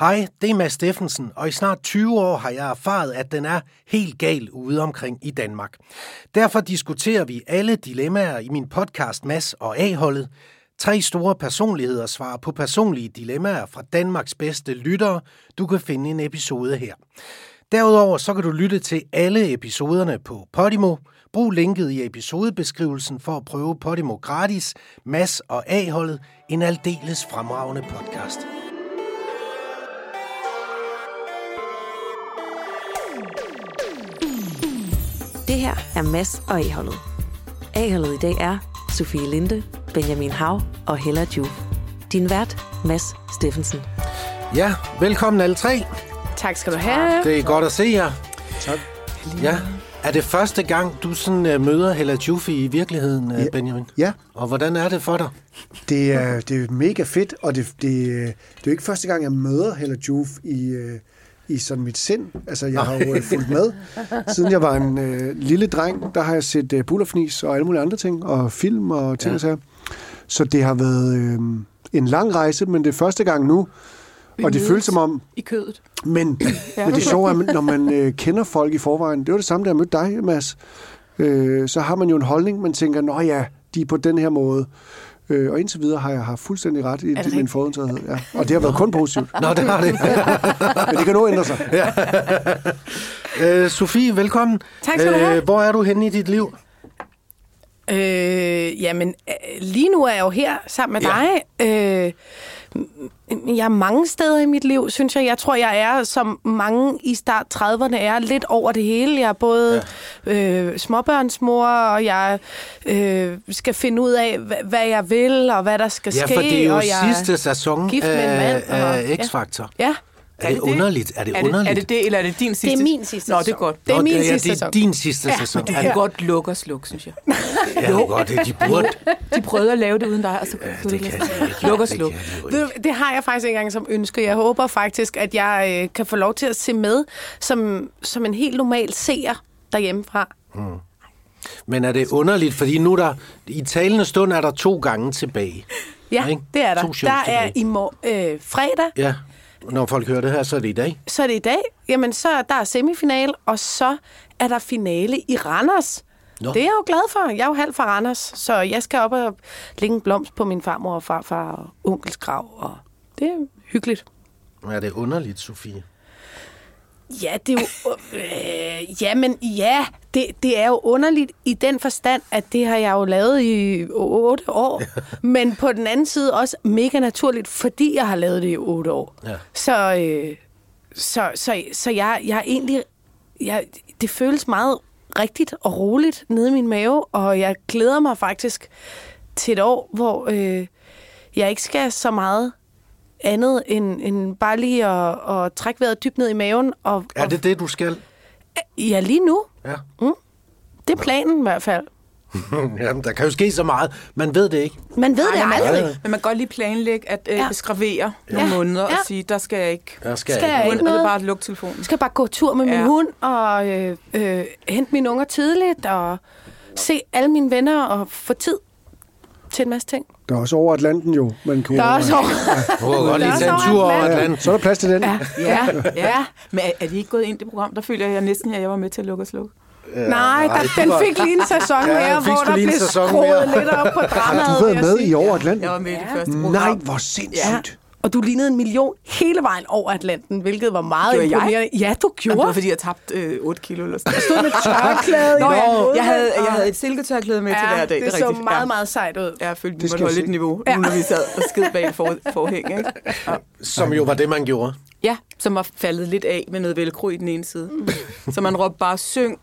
Hej, det er Mads Steffensen, og i snart 20 år har jeg erfaret, at den er helt gal ude omkring i Danmark. Derfor diskuterer vi alle dilemmaer i min podcast Mads og A-holdet. Tre store personligheder svarer på personlige dilemmaer fra Danmarks bedste lyttere. Du kan finde en episode her. Derudover så kan du lytte til alle episoderne på Podimo. Brug linket i episodebeskrivelsen for at prøve Podimo gratis. Mass og A-holdet, en aldeles fremragende podcast. Det her er Mads og A-holdet. A-holdet i dag er Sofie Linde, Benjamin Hav og Hella Juf. Din vært, Mads Steffensen. Ja, velkommen alle tre. Tak skal du have. Det er godt at se jer. Tak. Ja. Er det første gang, du sådan uh, møder Hella Juffi i virkeligheden, uh, Ja. Benjamin? Ja, Og hvordan er det for dig? det er, det er mega fedt, og det, det, det er jo ikke første gang, jeg møder Hella Juf i, øh, i sådan mit sind. Altså, jeg har jo øh, fulgt med. Siden jeg var en øh, lille dreng, der har jeg set øh, Bullerfnis og alle mulige andre ting, og film og ting Ja. og sager. Så det har været øh, en lang rejse, men det er første gang nu, Vi og det føles som om, I kødet. men, men det sjove er, når man øh, kender folk i forvejen, det var det samme, da jeg mødte dig, Mads, øh, så har man jo en holdning, man tænker, nå ja, de er på den her måde. Øh, og indtil videre har jeg haft fuldstændig ret i det min forudtagethed. Ja. Og det har været kun positivt. Nå, det har det. Men det kan nu ændre sig. uh, Sofie, velkommen. Tak skal du have. Øh, hvor er du henne i dit liv? Øh, jamen, øh, lige nu er jeg jo her sammen med Ja. dig. Øh, jeg er mange steder i mit liv, synes jeg. Jeg tror, jeg er, som mange i start 30'erne er, lidt over det hele. Jeg er både ja. øh, småbørnsmor, og jeg øh, skal finde ud af, hva- hvad jeg vil, og hvad der skal Ja, ske. for det er jo og sidste sæson gift med en mand, og- ja. X-Factor. Ja, Er det underligt? Er det er det, underligt? er det det, eller er det din sidste? det er min sidste Nå, det er sæson. godt. Det er Nå, min ja, sidste det er sæson. din sidste Ja. sæson. Du Er kan det godt lukke og slukke, synes jeg. Ja, jo godt, det de burde. De prøvede at lave det uden dig, og så kunne Det det kan. Luk og Det sluk. Det, det har jeg faktisk ikke engang som ønske. Jeg håber faktisk, at jeg øh, kan få lov til at se med som, som en helt normal seer derhjemmefra. Men er det underligt, fordi nu der, i talende stund er der to gange tilbage. Ja, Ikke? det er der. To shows Der er tilbage. i mor- øh, fredag, Ja, når folk hører det her, så er det i dag. så er det i dag. Jamen, så er der semifinal, og så er der finale i Randers. Nå. Det er jeg jo glad for. Jeg er jo halv fra Randers, så jeg skal op og lægge en blomst på min farmor og farfar og onkels grav, og det er hyggeligt. Er det underligt, Sofie? Ja, det er jo... Øh, ja, men ja, det, det er jo underligt i den forstand, at det har jeg jo lavet i otte år. men på den anden side også mega naturligt, fordi jeg har lavet det i otte år. Ja. Så, øh, så, så, så jeg, jeg er egentlig... Jeg, det føles meget rigtigt og roligt nede i min mave, og jeg glæder mig faktisk til et år, hvor øh, jeg ikke skal så meget andet end, end bare lige at, at trække vejret dybt ned i maven. Og, Er det det, du skal? og, ja, lige nu. Ja. Det er planen i hvert fald. Jamen, der kan jo ske så meget. Man ved det ikke. Man ved det aldrig. men man kan godt lige planlægge at øh, Ja. ja. skravere nogle Ja. måneder og Ja. sige, der skal jeg ikke. Jeg skal, Skal ikke. jeg Og ikke det er noget? bare lukke telefonen. Jeg skal bare gå tur med min Ja. hund og øh, øh, hente mine unger tidligt og se alle mine venner og få tid til en masse ting. Der er også over Atlanten jo. Man kan Der er også Du godt lige er tage en så tur over Atlanten. Så er der plads til den. Ja, ja, ja. Men er, er de ikke gået ind i det program? Der føler jeg næsten, at jeg var med til at lukke og slukke. Nej, der, det den var- fik lige en sæson Ja, mere, hvor der blev skruet mere. lidt op på dramaet. Har du jeg med i over Atlanten? Jeg var med i det Ja. første program. Nej, hvor sindssygt. Og du lignede en million hele vejen over Atlanten, hvilket var meget Gjorde jeg? imponerende. Ja, du Jamen, det var, gjorde. fordi jeg tabte øh, 8 kilo eller sådan Du stod med tørklæde i Nå, ja. hovedet, jeg, havde, jeg havde et silketørklæde med til hver dag. det, er så rigtigt. meget, ja. meget sejt ud. Jeg følte, vi Det måtte holde jeg lidt niveau, Ja. nu når vi sad og skid bag for, forhæng. Ikke? Ja. Som jo var det, man gjorde. ja, som var faldet lidt af med noget velcro i den ene side. Så man råbte bare, syng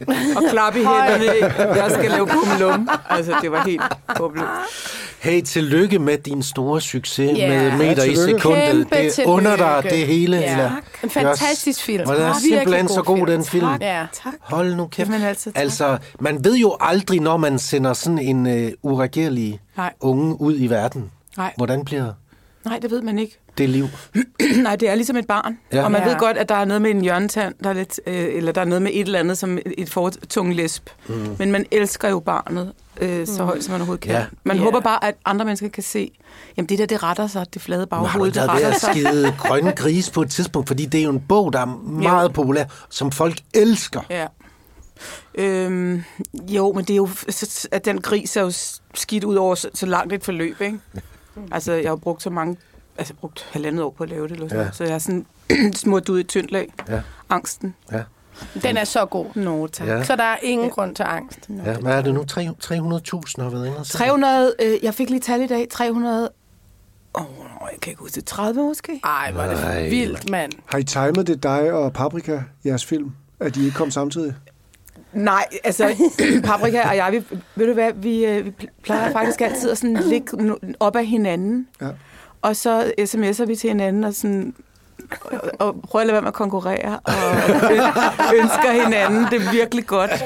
og klap i hænderne. Jeg skal lave bumlum. Altså, det var helt håbløst. Hey, tillykke med din store succes Ja. med meter Ja, i sekundet. Kæmpe Det tillykke. under dig det hele. Ja. Eller, En fantastisk film. Og den er Tak. simpelthen Virkelig så god film. den film. Ja. Tak. Hold nu kæft. Jamen altså, tak. altså, man ved jo aldrig, når man sender sådan en uh, uregerlig Nej. unge ud i verden. Nej. Hvordan bliver Nej, det ved man ikke. det liv? Nej, det er ligesom et barn. Ja. Ja. Og man Ja. ja. ved godt, at der er noget med en hjørnetand, der er lidt, øh, eller der er noget med et eller andet som et, fortung lisp. Mm. Men man elsker jo barnet øh, så højt, som man overhovedet kan. Ja. Ja. Man Ja. håber bare, at andre mennesker kan se, jamen det der, det retter sig, det flade har baghoved, det været ved retter at sig. skide grønne gris på et tidspunkt, fordi det er jo en bog, der er meget populær, som folk elsker. Ja. Øhm, jo, men det er jo, at den gris er jo skidt ud over så, så langt et forløb, ikke? Altså, jeg har brugt så mange, altså brugt halvandet år på at lave det, eller sådan. Ja. Ja. så jeg er sådan smurt ud i et tyndt lag. Ja. Angsten. Ja. Den er så god. Nå, tak. Ja. Så der er ingen grund til angst. Ja, hvad er det nu? Tre- 300.000 har været inde og se? 300, øh, jeg fik lige tal i dag, 300, åh, oh, jeg kan ikke huske det, 30 måske? Ej, hvor er Nej. det vildt, mand. Har I timet det dig og Paprika, jeres film? At de ikke kom samtidig? Nej, altså, Paprika og jeg, vi, ved du hvad, vi, øh, vi plejer faktisk altid at sådan ligge op ad hinanden. Ja. Og så sms'er vi til hinanden og sådan og, og prøver at lade være med at konkurrere og ønsker hinanden det er virkelig godt.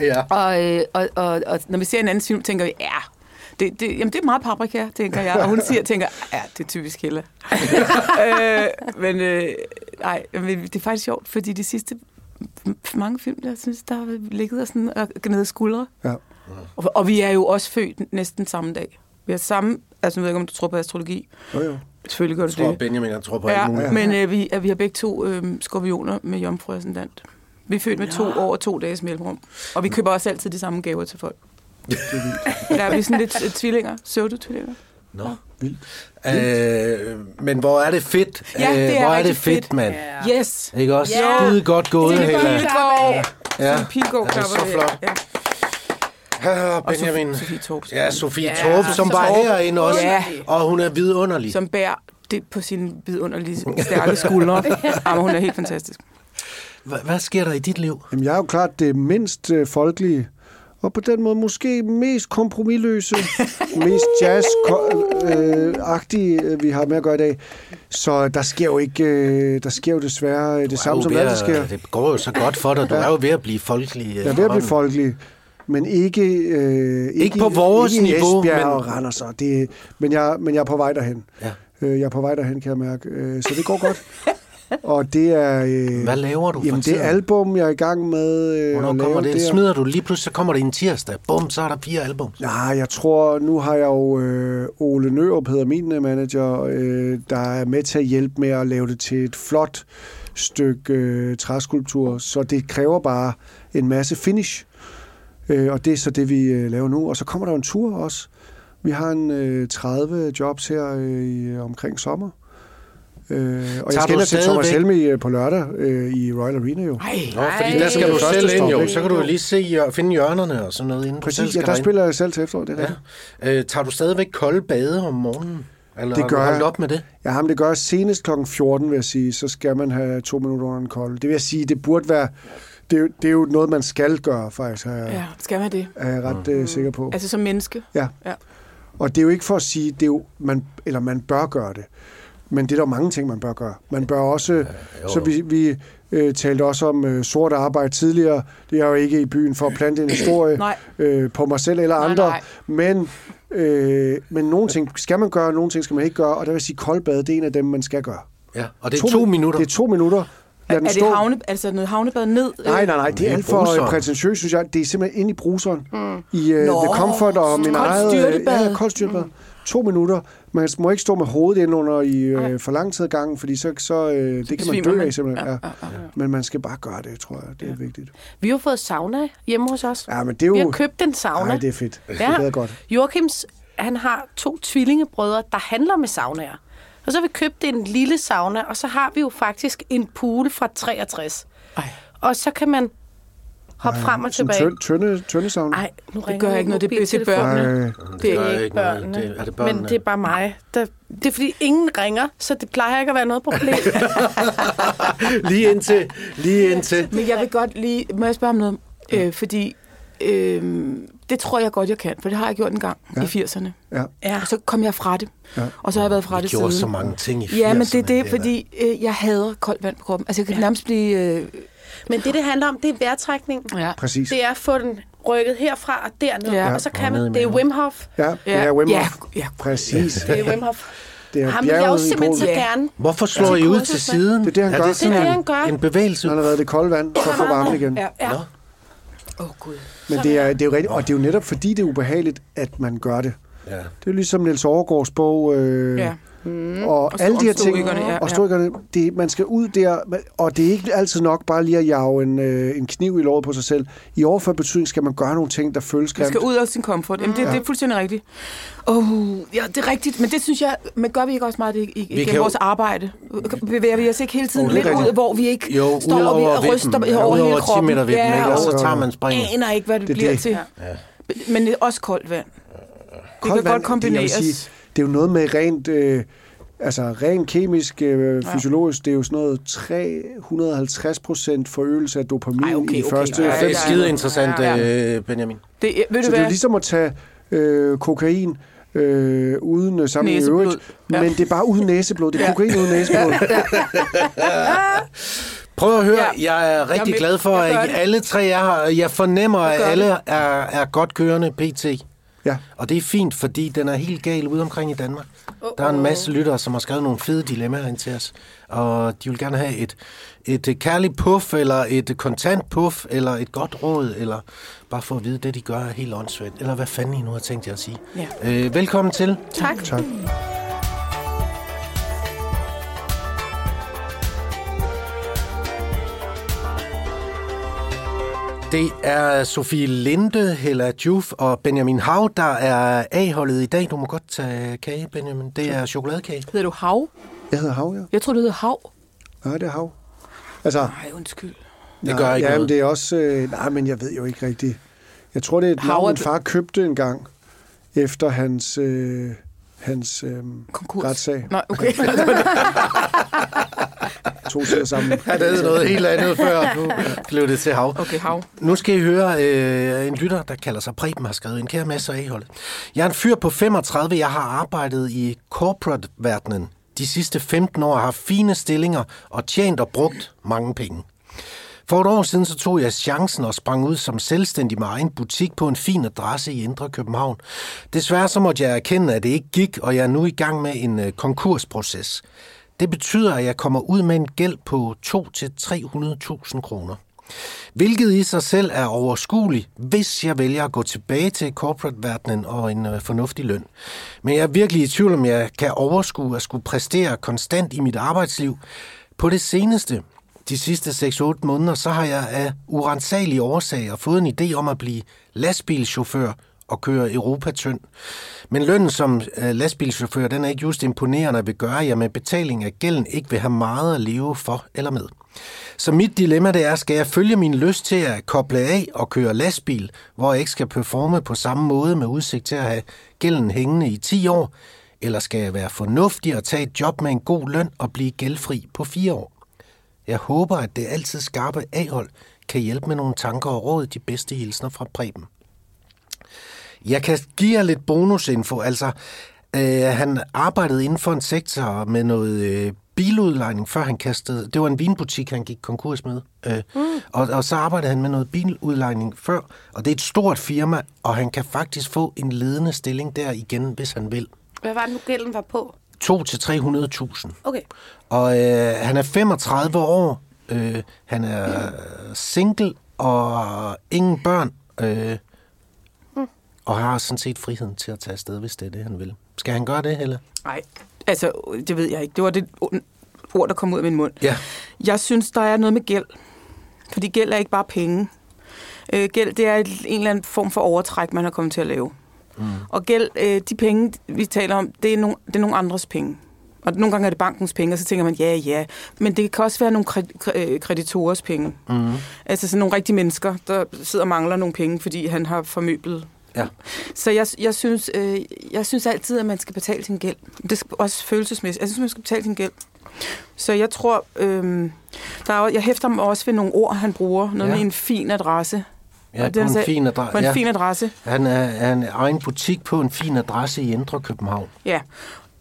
Ja. Og, øh, og, og, og når vi ser en anden film, tænker vi, ja, det, det, jamen det er meget paprika, tænker jeg. Og hun siger, tænker, ja, det er typisk Hella. øh, men øh, nej, men det er faktisk sjovt, fordi de sidste mange film, jeg synes, der har ligget og sådan og gnede skuldre. Ja. Og, og vi er jo også født næsten samme dag. Vi har samme, altså jeg ved ikke, om du tror på astrologi. Jo, jo. Selvfølgelig gør Jeg du tror, det. Benjamin, jeg tror på alt Ja, muligt. men øh, vi, at vi har begge to øh, skorpioner med jomfru ascendant. Vi er født med to år og to dages mellemrum. Og vi køber også altid de samme gaver til folk. Ja, vi er sådan lidt øh, tvillinger, pseudo-tvillinger. Nå. Vildt. Øh, men hvor er det fedt. Ja, det er Øh, hvor er det fedt, fedt. mand. Yes! Ikke også? Ja. Skide godt gået, Det er Hella. godt. Pilgaard! Ja. Ja. Pilgaard Ja, det er så flot. Ja. Ja, Og Benjamin. Sofie, Sofie Torp, Ja, Sofie Ja, Torp, som var herinde også. Ja. Og hun er vidunderlig. som bærer det på sine vidunderlige stærke skuldre. Jamen, hun er helt fantastisk. Hva- Hvad sker der i dit liv? Jamen, jeg er jo klart det mindst øh, folkelige, og på den måde måske mest kompromilløse, mest jazz-agtige, øh, vi har med at gøre i dag. Så der sker jo ikke, øh, der sker jo desværre øh, det Du samme, som at- sker. Det går jo så godt for dig. Du er jo ved at blive folkelig. Jeg er ved at blive folkelig, men ikke... Øh, ikke, på vores ikke niveau, Esbjerg men- og Randers. og Det, men, jeg, men jeg er på vej derhen. Ja. Øh, jeg er på vej derhen, kan jeg mærke. Øh, så det går godt. og det er... Øh, Hvad laver du Jamen, det album, jeg er i gang med øh, Hvornår kommer det? er- Smider du lige pludselig, så kommer det en tirsdag. Bum, så er der fire album. Nej, jeg tror, nu har jeg jo øh, Ole Nørup, hedder min øh, manager, øh, der er med til at hjælpe med at lave det til et flot stykke øh, træskulptur, så det kræver bare en masse finish. Øh, og det er så det, vi øh, laver nu. Og så kommer der en tur også. Vi har en øh, 30 jobs her øh, i, omkring sommer. Øh, og jeg du skal til Thomas Helmi øh, på lørdag øh, i Royal Arena jo. Ej, Nå, fordi Ej. der skal du selv ind, jo. Så kan du jo lige se, hjør- finde hjørnerne og sådan noget, inden du Præcis, ja, der spiller jeg selv til efterår. Det er Ja. Øh, tager du stadigvæk kolde bade om morgenen? Eller Det har du gør holdt jeg. op med det? Ja, men det gør jeg senest kl. 14, vil jeg sige. Så skal man have to minutter under en kold. Det vil jeg sige, det burde være... Det er, jo- det er jo noget, man skal gøre, faktisk, er jeg, ja, skal man det? er jeg ret Mm. øh, sikker på. Altså som menneske? Ja. Ja. Og det er jo ikke for at sige, det er jo, man, eller man bør gøre det. Men det er der jo mange ting, man bør gøre. Man bør også, jo. så vi, vi øh, talte også om øh, sort arbejde tidligere. Det er jo ikke i byen for at plante en historie Nej. øh, på mig selv eller Nej, andre. nej. Men, øh, men nogle ting skal man gøre, nogle ting skal man ikke gøre. Og der vil sige, koldbad, det er en af dem, man skal gøre. Ja, og det er to, minutter. Det er to minutter. Lad Er, er det stå. havne, altså noget havnebad ned? Nej, nej, nej, det er alt for bruseren. øh, prætentiøst, synes jeg. Det er simpelthen ind i bruseren. Mm. I uh, Nå, The Comfort og min koldt eget... øh, styrtebad. Ja, koldt styrtebad. To minutter. Man må ikke stå med hovedet ind under i øh, for lang tid ad gangen, fordi så, så øh, det kan man dø af simpelthen. Ja, Ja, ja, Men man skal bare gøre det, tror jeg. Det er vigtigt. Vi har fået sauna hjemme hos os. Ja, men det er Vi jo... har købt en sauna. Nej, det er fedt. Det Ja. er godt. Joachims, han har to tvillingebrødre, der handler med saunaer. Og så har vi købt en lille sauna, og så har vi jo faktisk en pool fra 63. Ej. Og så kan man hoppe frem og tilbage. tynd, tynde, tynde savn. Nej, nu ringer gør min ikke noget, det er til børnene. Nej, Det er gør ikke børnene. Det, er det børnene? Men det er bare mig. Der, det er fordi, ingen ringer, så det plejer ikke at være noget problem. lige indtil, lige indtil. Men jeg vil godt lige... Må jeg spørge om noget? Øh, fordi øh, det tror jeg godt, jeg kan, for det har jeg gjort en gang ja. i 80'erne. ja. ja. Og så kom jeg fra det. Ja. Og så har jeg været fra Vi det gjorde siden. så mange ting i 80'erne. Ja, men det er det, fordi øh, jeg hader koldt vand på kroppen. Altså, jeg kan nærmest blive... Øh, Men det, det handler om, det er vejrtrækning. ja. Præcis. Det er at få den rykket herfra og derned. Ja. Og så kan man... Det er. Wim Hof. Ja, det er Wim ja, Hof. ja. Præcis. Det er Wim Hof. det er Ham vil jeg i simpelthen så gerne. Hvorfor slår Ja. I ud til siden? Det er det, han gør. det sådan Det er det, en, han gør. en bevægelse? Han har været i det kolde vand for at få igen. Ja, ja. Oh, Gud. Men det er, det er jo rigtigt, og det er jo netop fordi, det er ubehageligt, at man gør det. Ja. Det er ligesom Niels Overgaards bog, øh, Ja. Og, Og alle de her ting, ja, og ja. stoikerne, det, man skal ud der, og det er ikke altid nok bare lige at jage en, øh, en kniv i låret på sig selv. I overført betydning skal man gøre nogle ting, der føles Man grimt. skal ud af sin komfort. Jamen, det, Ja. det er fuldstændig rigtigt. Oh, ja, det er rigtigt. Men det synes jeg, men gør vi ikke også meget det i, kan i jo- vores arbejde? Bevæger vi os ikke hele tiden Oh, det lidt ud, rigtigt. hvor vi ikke Jo, står ud og, vi over ryster over Ja, ud hele over 10 kroppen? meter vippen, ikke? Og så og- tager man springet. aner ikke, hvad det, Det det er bliver det. til. Ja. Men det er også koldt vand. Det kan godt det, kombineres. sige, det er jo noget med rent... Øh, Altså rent kemisk, øh, fysiologisk, det er jo sådan noget 350 procent forøgelse af dopamin Ej, okay, i okay. første Ja, Det er skide interessant, Ja. øh, Benjamin. Det, ved Så du det er hvad? ligesom at tage øh, kokain øh, uden øh, sammen i øvrigt, Ja. men det er bare uden næseblod. Det er Ja. kokain uden næseblod. Prøv at høre, Ja. jeg er rigtig med. glad for, Jeg at alle tre er her. Jeg fornemmer, at gør alle er, er godt kørende pt. Ja. Og det er fint, fordi den er helt gal ude omkring i Danmark. Der er en masse lyttere, som har skrevet nogle fede dilemmaer ind til os. Og de vil gerne have et, et kærligt puff, eller et kontant puff, eller et godt råd, eller bare få at vide, det de gør er helt åndssvagt. Eller hvad fanden I nu har tænkt jer at sige. Ja. Øh, velkommen til. Tak. Tak. Det er Sofie Linde, Hella Juf og Benjamin Hav, der er A-holdet i dag. Du må godt tage kage, Benjamin. Det er chokoladekage. Hedder du hav? Jeg hedder Hav, ja. Jeg tror, du hedder hav. Nej, det er Hav. Altså, Nej, undskyld. Det gør ikke ja, noget. men det er også... Øh, nej, men jeg ved jo ikke rigtigt. Jeg tror, det er et Hav navn, min far købte en gang, efter hans, øh, hans øh, Konkurs. retssag. Nej, okay. To sider sammen. Han havde noget helt andet før. Nu blev det til hav. Okay, hav. Nu skal I høre øh, en lytter, der kalder sig Preben, har skrevet en kære masse af holdet. Jeg er en fyr på 35. Jeg har arbejdet i corporate-verdenen de sidste 15 år, har fine stillinger og tjent og brugt mange penge. For et år siden så tog jeg chancen og sprang ud som selvstændig med egen butik på en fin adresse i Indre København. Desværre så måtte jeg erkende, at det ikke gik, og jeg er nu i gang med en øh, konkursproces. Det betyder, at jeg kommer ud med en gæld på 2-300.000 kroner. Hvilket i sig selv er overskueligt, hvis jeg vælger at gå tilbage til corporate-verdenen og en øh, fornuftig løn. Men jeg er virkelig i tvivl, om jeg kan overskue at skulle præstere konstant i mit arbejdsliv. På det seneste, de sidste 6-8 måneder, så har jeg af urensagelige årsager fået en idé om at blive lastbilchauffør og køre Europa tynd. Men lønnen som øh, lastbilchauffør, den er ikke just imponerende og vil gøre, jer jeg med betaling af gælden ikke vil have meget at leve for eller med. Så mit dilemma det er, skal jeg følge min lyst til at koble af og køre lastbil, hvor jeg ikke skal performe på samme måde med udsigt til at have gælden hængende i 10 år, eller skal jeg være fornuftig og tage et job med en god løn og blive gældfri på 4 år? Jeg håber, at det altid skarpe A-hold kan hjælpe med nogle tanker og råd. De bedste hilsner fra Preben. Jeg kan give jer lidt bonusinfo. Altså, øh, han arbejdede inden for en sektor med noget øh, biludlejning, før han kastede... Det var en vinbutik, han gik konkurs med. Øh, mm. og, og så arbejdede han med noget biludlejning før, og det er et stort firma, og han kan faktisk få en ledende stilling der igen, hvis han vil. Hvad var det nu, gælden var på? 2-300.000. Okay. Og øh, han er 35 år. Øh, han er single og ingen børn. Øh, og har sådan set friheden til at tage afsted, hvis det er det, han vil. Skal han gøre det, eller? Nej, altså, det ved jeg ikke. Det var det ord, der kom ud af min mund. Ja. Jeg synes, der er noget med gæld. Fordi gæld er ikke bare penge. Øh, gæld, det er en eller anden form for overtræk, man har kommet til at lave. Mm. Og gæld, øh, de penge, vi taler om, det er, nogle, det er nogle andres penge. Og nogle gange er det bankens penge, og så tænker man, ja, ja. Men det kan også være nogle øh, kreditorers penge. Mm. Altså sådan nogle rigtige mennesker, der sidder og mangler nogle penge, fordi han har formøblet Ja. så jeg, jeg, synes, øh, jeg synes altid, at man skal betale sin gæld. Det skal også følelsesmæssigt. Jeg synes, man skal betale sin gæld. Så jeg tror, øh, der er, jeg hæfter mig også ved nogle ord, han bruger. Noget Ja. med en fin adresse. Ja, på en sag- fin adresse. På en ja. fin adresse, Han er, han er egen butik på en fin adresse i Indre København. ja.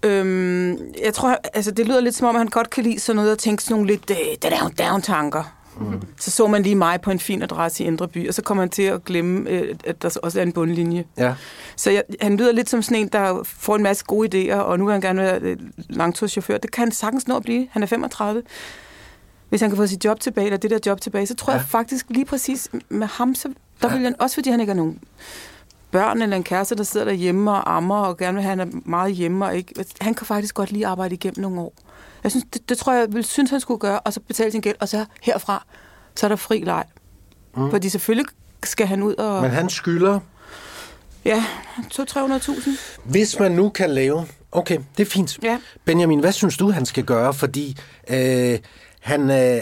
Øhm, jeg tror, altså det lyder lidt som om, han godt kan lide sådan noget og tænke sådan nogle lidt øh, down, down tanker. Mm. Så så man lige mig på en fin adresse i Indre By, og så kommer han til at glemme, øh, at der også er en bundlinje. Ja. Så jeg, han lyder lidt som sådan en, der får en masse gode idéer, og nu vil han gerne være øh, langturschauffør. Det kan han sagtens nå at blive. Han er 35. Hvis han kan få sit job tilbage, eller det der job tilbage, så tror ja. jeg faktisk lige præcis med ham, så der vil han, også fordi han ikke har nogen børn eller en kæreste, der sidder derhjemme og ammer og gerne vil have, han er meget hjemme. Og ikke, han kan faktisk godt lige arbejde igennem nogle år. Jeg synes, det, det tror jeg, vil synes, han skulle gøre, og så betale sin gæld, og så herfra, så er der fri leg. Mm. Fordi selvfølgelig skal han ud og... Men han skylder Ja, 200-300.000. Hvis man nu kan lave... Okay, det er fint. Ja. Benjamin, hvad synes du, han skal gøre? Fordi øh, han, øh,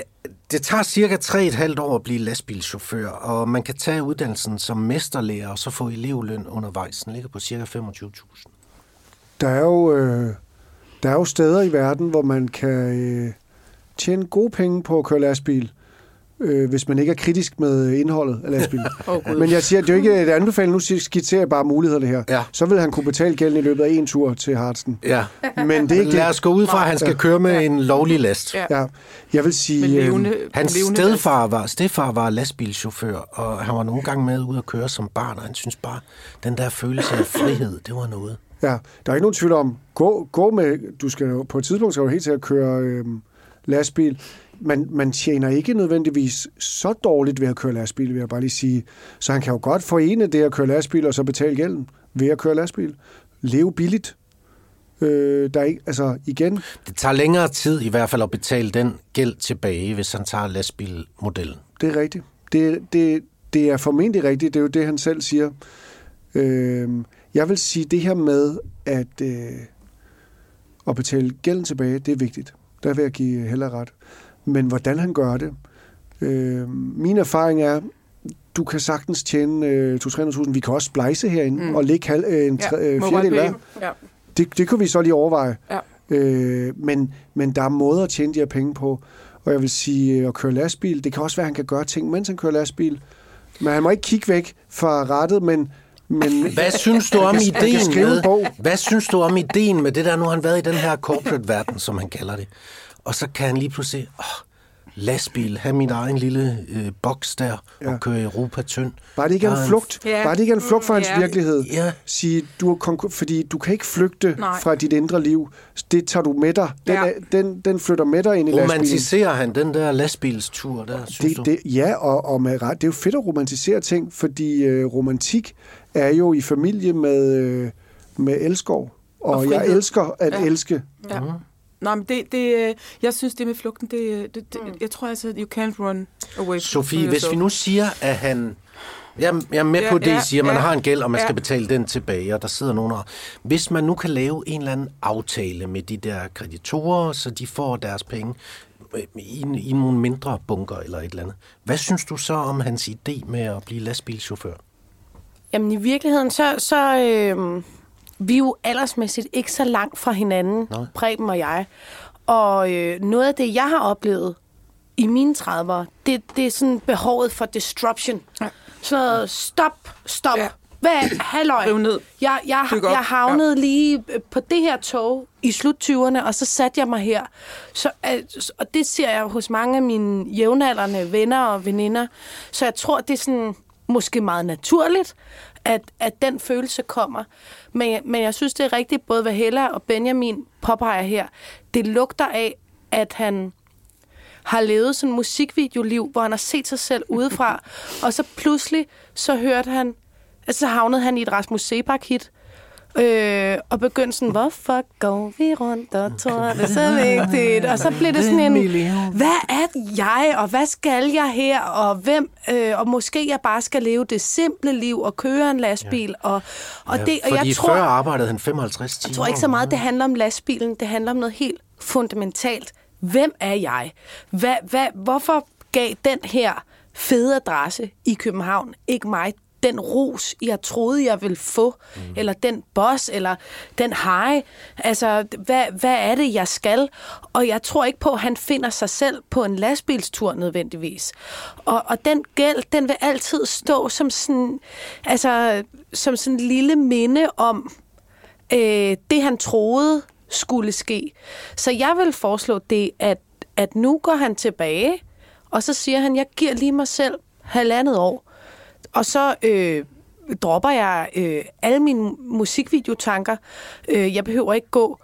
det tager cirka 3,5 år at blive lastbilchauffør, og man kan tage uddannelsen som mesterlærer og så få elevløn undervejs. Den ligger på cirka 25.000. Der er jo, øh, der er jo steder i verden, hvor man kan øh, tjene gode penge på at køre lastbil, øh, hvis man ikke er kritisk med indholdet af lastbilen. Åh, Men jeg siger, det er jo ikke et anbefaling, nu skitserer jeg bare mulighederne her. Ja. Så vil han kunne betale gælden i løbet af en tur til Hartsen. Ja. Men det er ikke Lad os gå ud fra, at han skal køre med en lovlig last. Ja. Ja, jeg vil sige... Øh, levende, Hans levende stedfar var, stedfar var lastbilchauffør, og han var nogle gange med ud at køre som barn, og han synes bare, den der følelse af frihed, det var noget. Ja, der er ikke nogen tvivl om, gå, gå med, du skal jo, på et tidspunkt skal du helt til at køre øh, lastbil. Man, man tjener ikke nødvendigvis så dårligt ved at køre lastbil, vil jeg bare lige sige. Så han kan jo godt forene det at køre lastbil, og så betale gælden ved at køre lastbil. Leve billigt. Øh, der er ikke, altså igen, Det tager længere tid i hvert fald at betale den gæld tilbage, hvis han tager lastbilmodellen. det er rigtigt. Det, det, det er formentlig rigtigt, det er jo det, han selv siger. Øh, jeg vil sige, det her med at, øh, at betale gælden tilbage, det er vigtigt. Der vil jeg give heller ret. Men hvordan han gør det? Øh, min erfaring er, du kan sagtens tjene øh, 200-300.000. Vi kan også splice herinde mm. og lægge halv, øh, en tre, øh, fjerdedel hver. Ja. Det, det kunne vi så lige overveje. Ja. Øh, men, men der er måder at tjene de her penge på. Og jeg vil sige, øh, at køre lastbil, det kan også være, at han kan gøre ting, mens han kører lastbil. Men han må ikke kigge væk fra rettet, men... men Hvad synes du om ideen med, hvad synes du om ideen med det der, nu har han været i den her corporate-verden, som han kalder det, og så kan han lige pludselig, åh, lastbil, have min egen lille øh, boks der, ja. Og køre Europa tynd. Bare det ikke er Der en flugt. Ja. Bare det ikke er en flugt fra hans Ja. virkelighed. Ja. Sige, du er konkur- fordi du kan ikke flygte Nej. fra dit indre liv. Det tager du med dig. Den, Ja. er, den, den flytter med dig ind i lastbilen. Romantiserer han den der lastbilstur der, synes Det, du? det, ja, og, og med ret. Det er jo fedt at romantisere ting, fordi øh, romantik er jo i familie med, øh, med elskov. Og, Og jeg elsker at Ja. elske. Ja. Nej, men det, det, øh, jeg synes, det med flugten, det, øh, det, det jeg tror altså, you can't run away Sofie, from hvis vi nu siger, at han... Jeg, er- jeg er med Ja, på det, ja, I siger, man ja, har en gæld, og man ja. skal betale den tilbage, og der sidder nogen og... Hvis man nu kan lave en eller anden aftale med de der kreditorer, så de får deres penge øh, i, i nogle mindre bunker eller et eller andet. Hvad synes du så om hans idé med at blive lastbilchauffør? Jamen i virkeligheden, så, så øh, vi er jo aldersmæssigt ikke så langt fra hinanden, Nej. Preben og jeg. Og øh, noget af det, jeg har oplevet i mine 30'ere, det, det er sådan behovet for disruption. Ja. Sådan noget, stop, stop. Ja. Hvad? Halløj. Riv ned. Jeg, jeg, jeg havnede ja. lige øh, på det her tog i slut 20'erne, og så satte jeg mig her. Så, øh, og det ser jeg hos mange af mine jævnaldrende venner og veninder. Så jeg tror, det er sådan måske meget naturligt, at, at den følelse kommer. Men, men jeg synes, det er rigtigt, både hvad Hella og Benjamin påpeger her. Det lugter af, at han har levet sådan et musikvideoliv, hvor han har set sig selv udefra, og så pludselig, så hørte han, altså så havnede han i et Rasmus Sebak-hit, øh, og begyndte sådan, hvorfor går vi rundt og tror, det er så vigtigt? Og så blev det sådan en, hvad er jeg, og hvad skal jeg her, og hvem, øh, og måske jeg bare skal leve det simple liv, og køre en lastbil, og, og, det, og Fordi jeg før tror... arbejdede han 55 timer. Jeg tror ikke så meget, det handler om lastbilen. Det handler om noget helt fundamentalt. Hvem er jeg? Hvad, hvad, hvorfor gav den her fede adresse i København ikke mig den ros, jeg troede, jeg ville få? Mm. Eller den boss, eller den hej? Altså, hvad, hvad er det, jeg skal? Og jeg tror ikke på, at han finder sig selv på en lastbilstur nødvendigvis. Og, og den gæld, den vil altid stå som sådan, altså, som sådan en lille minde om, øh, det han troede skulle ske. Så jeg vil foreslå det, at, at nu går han tilbage Og så siger han, jeg giver lige mig selv halvandet år. Og så øh, dropper jeg øh, alle mine musikvideotanker. Øh, jeg behøver ikke gå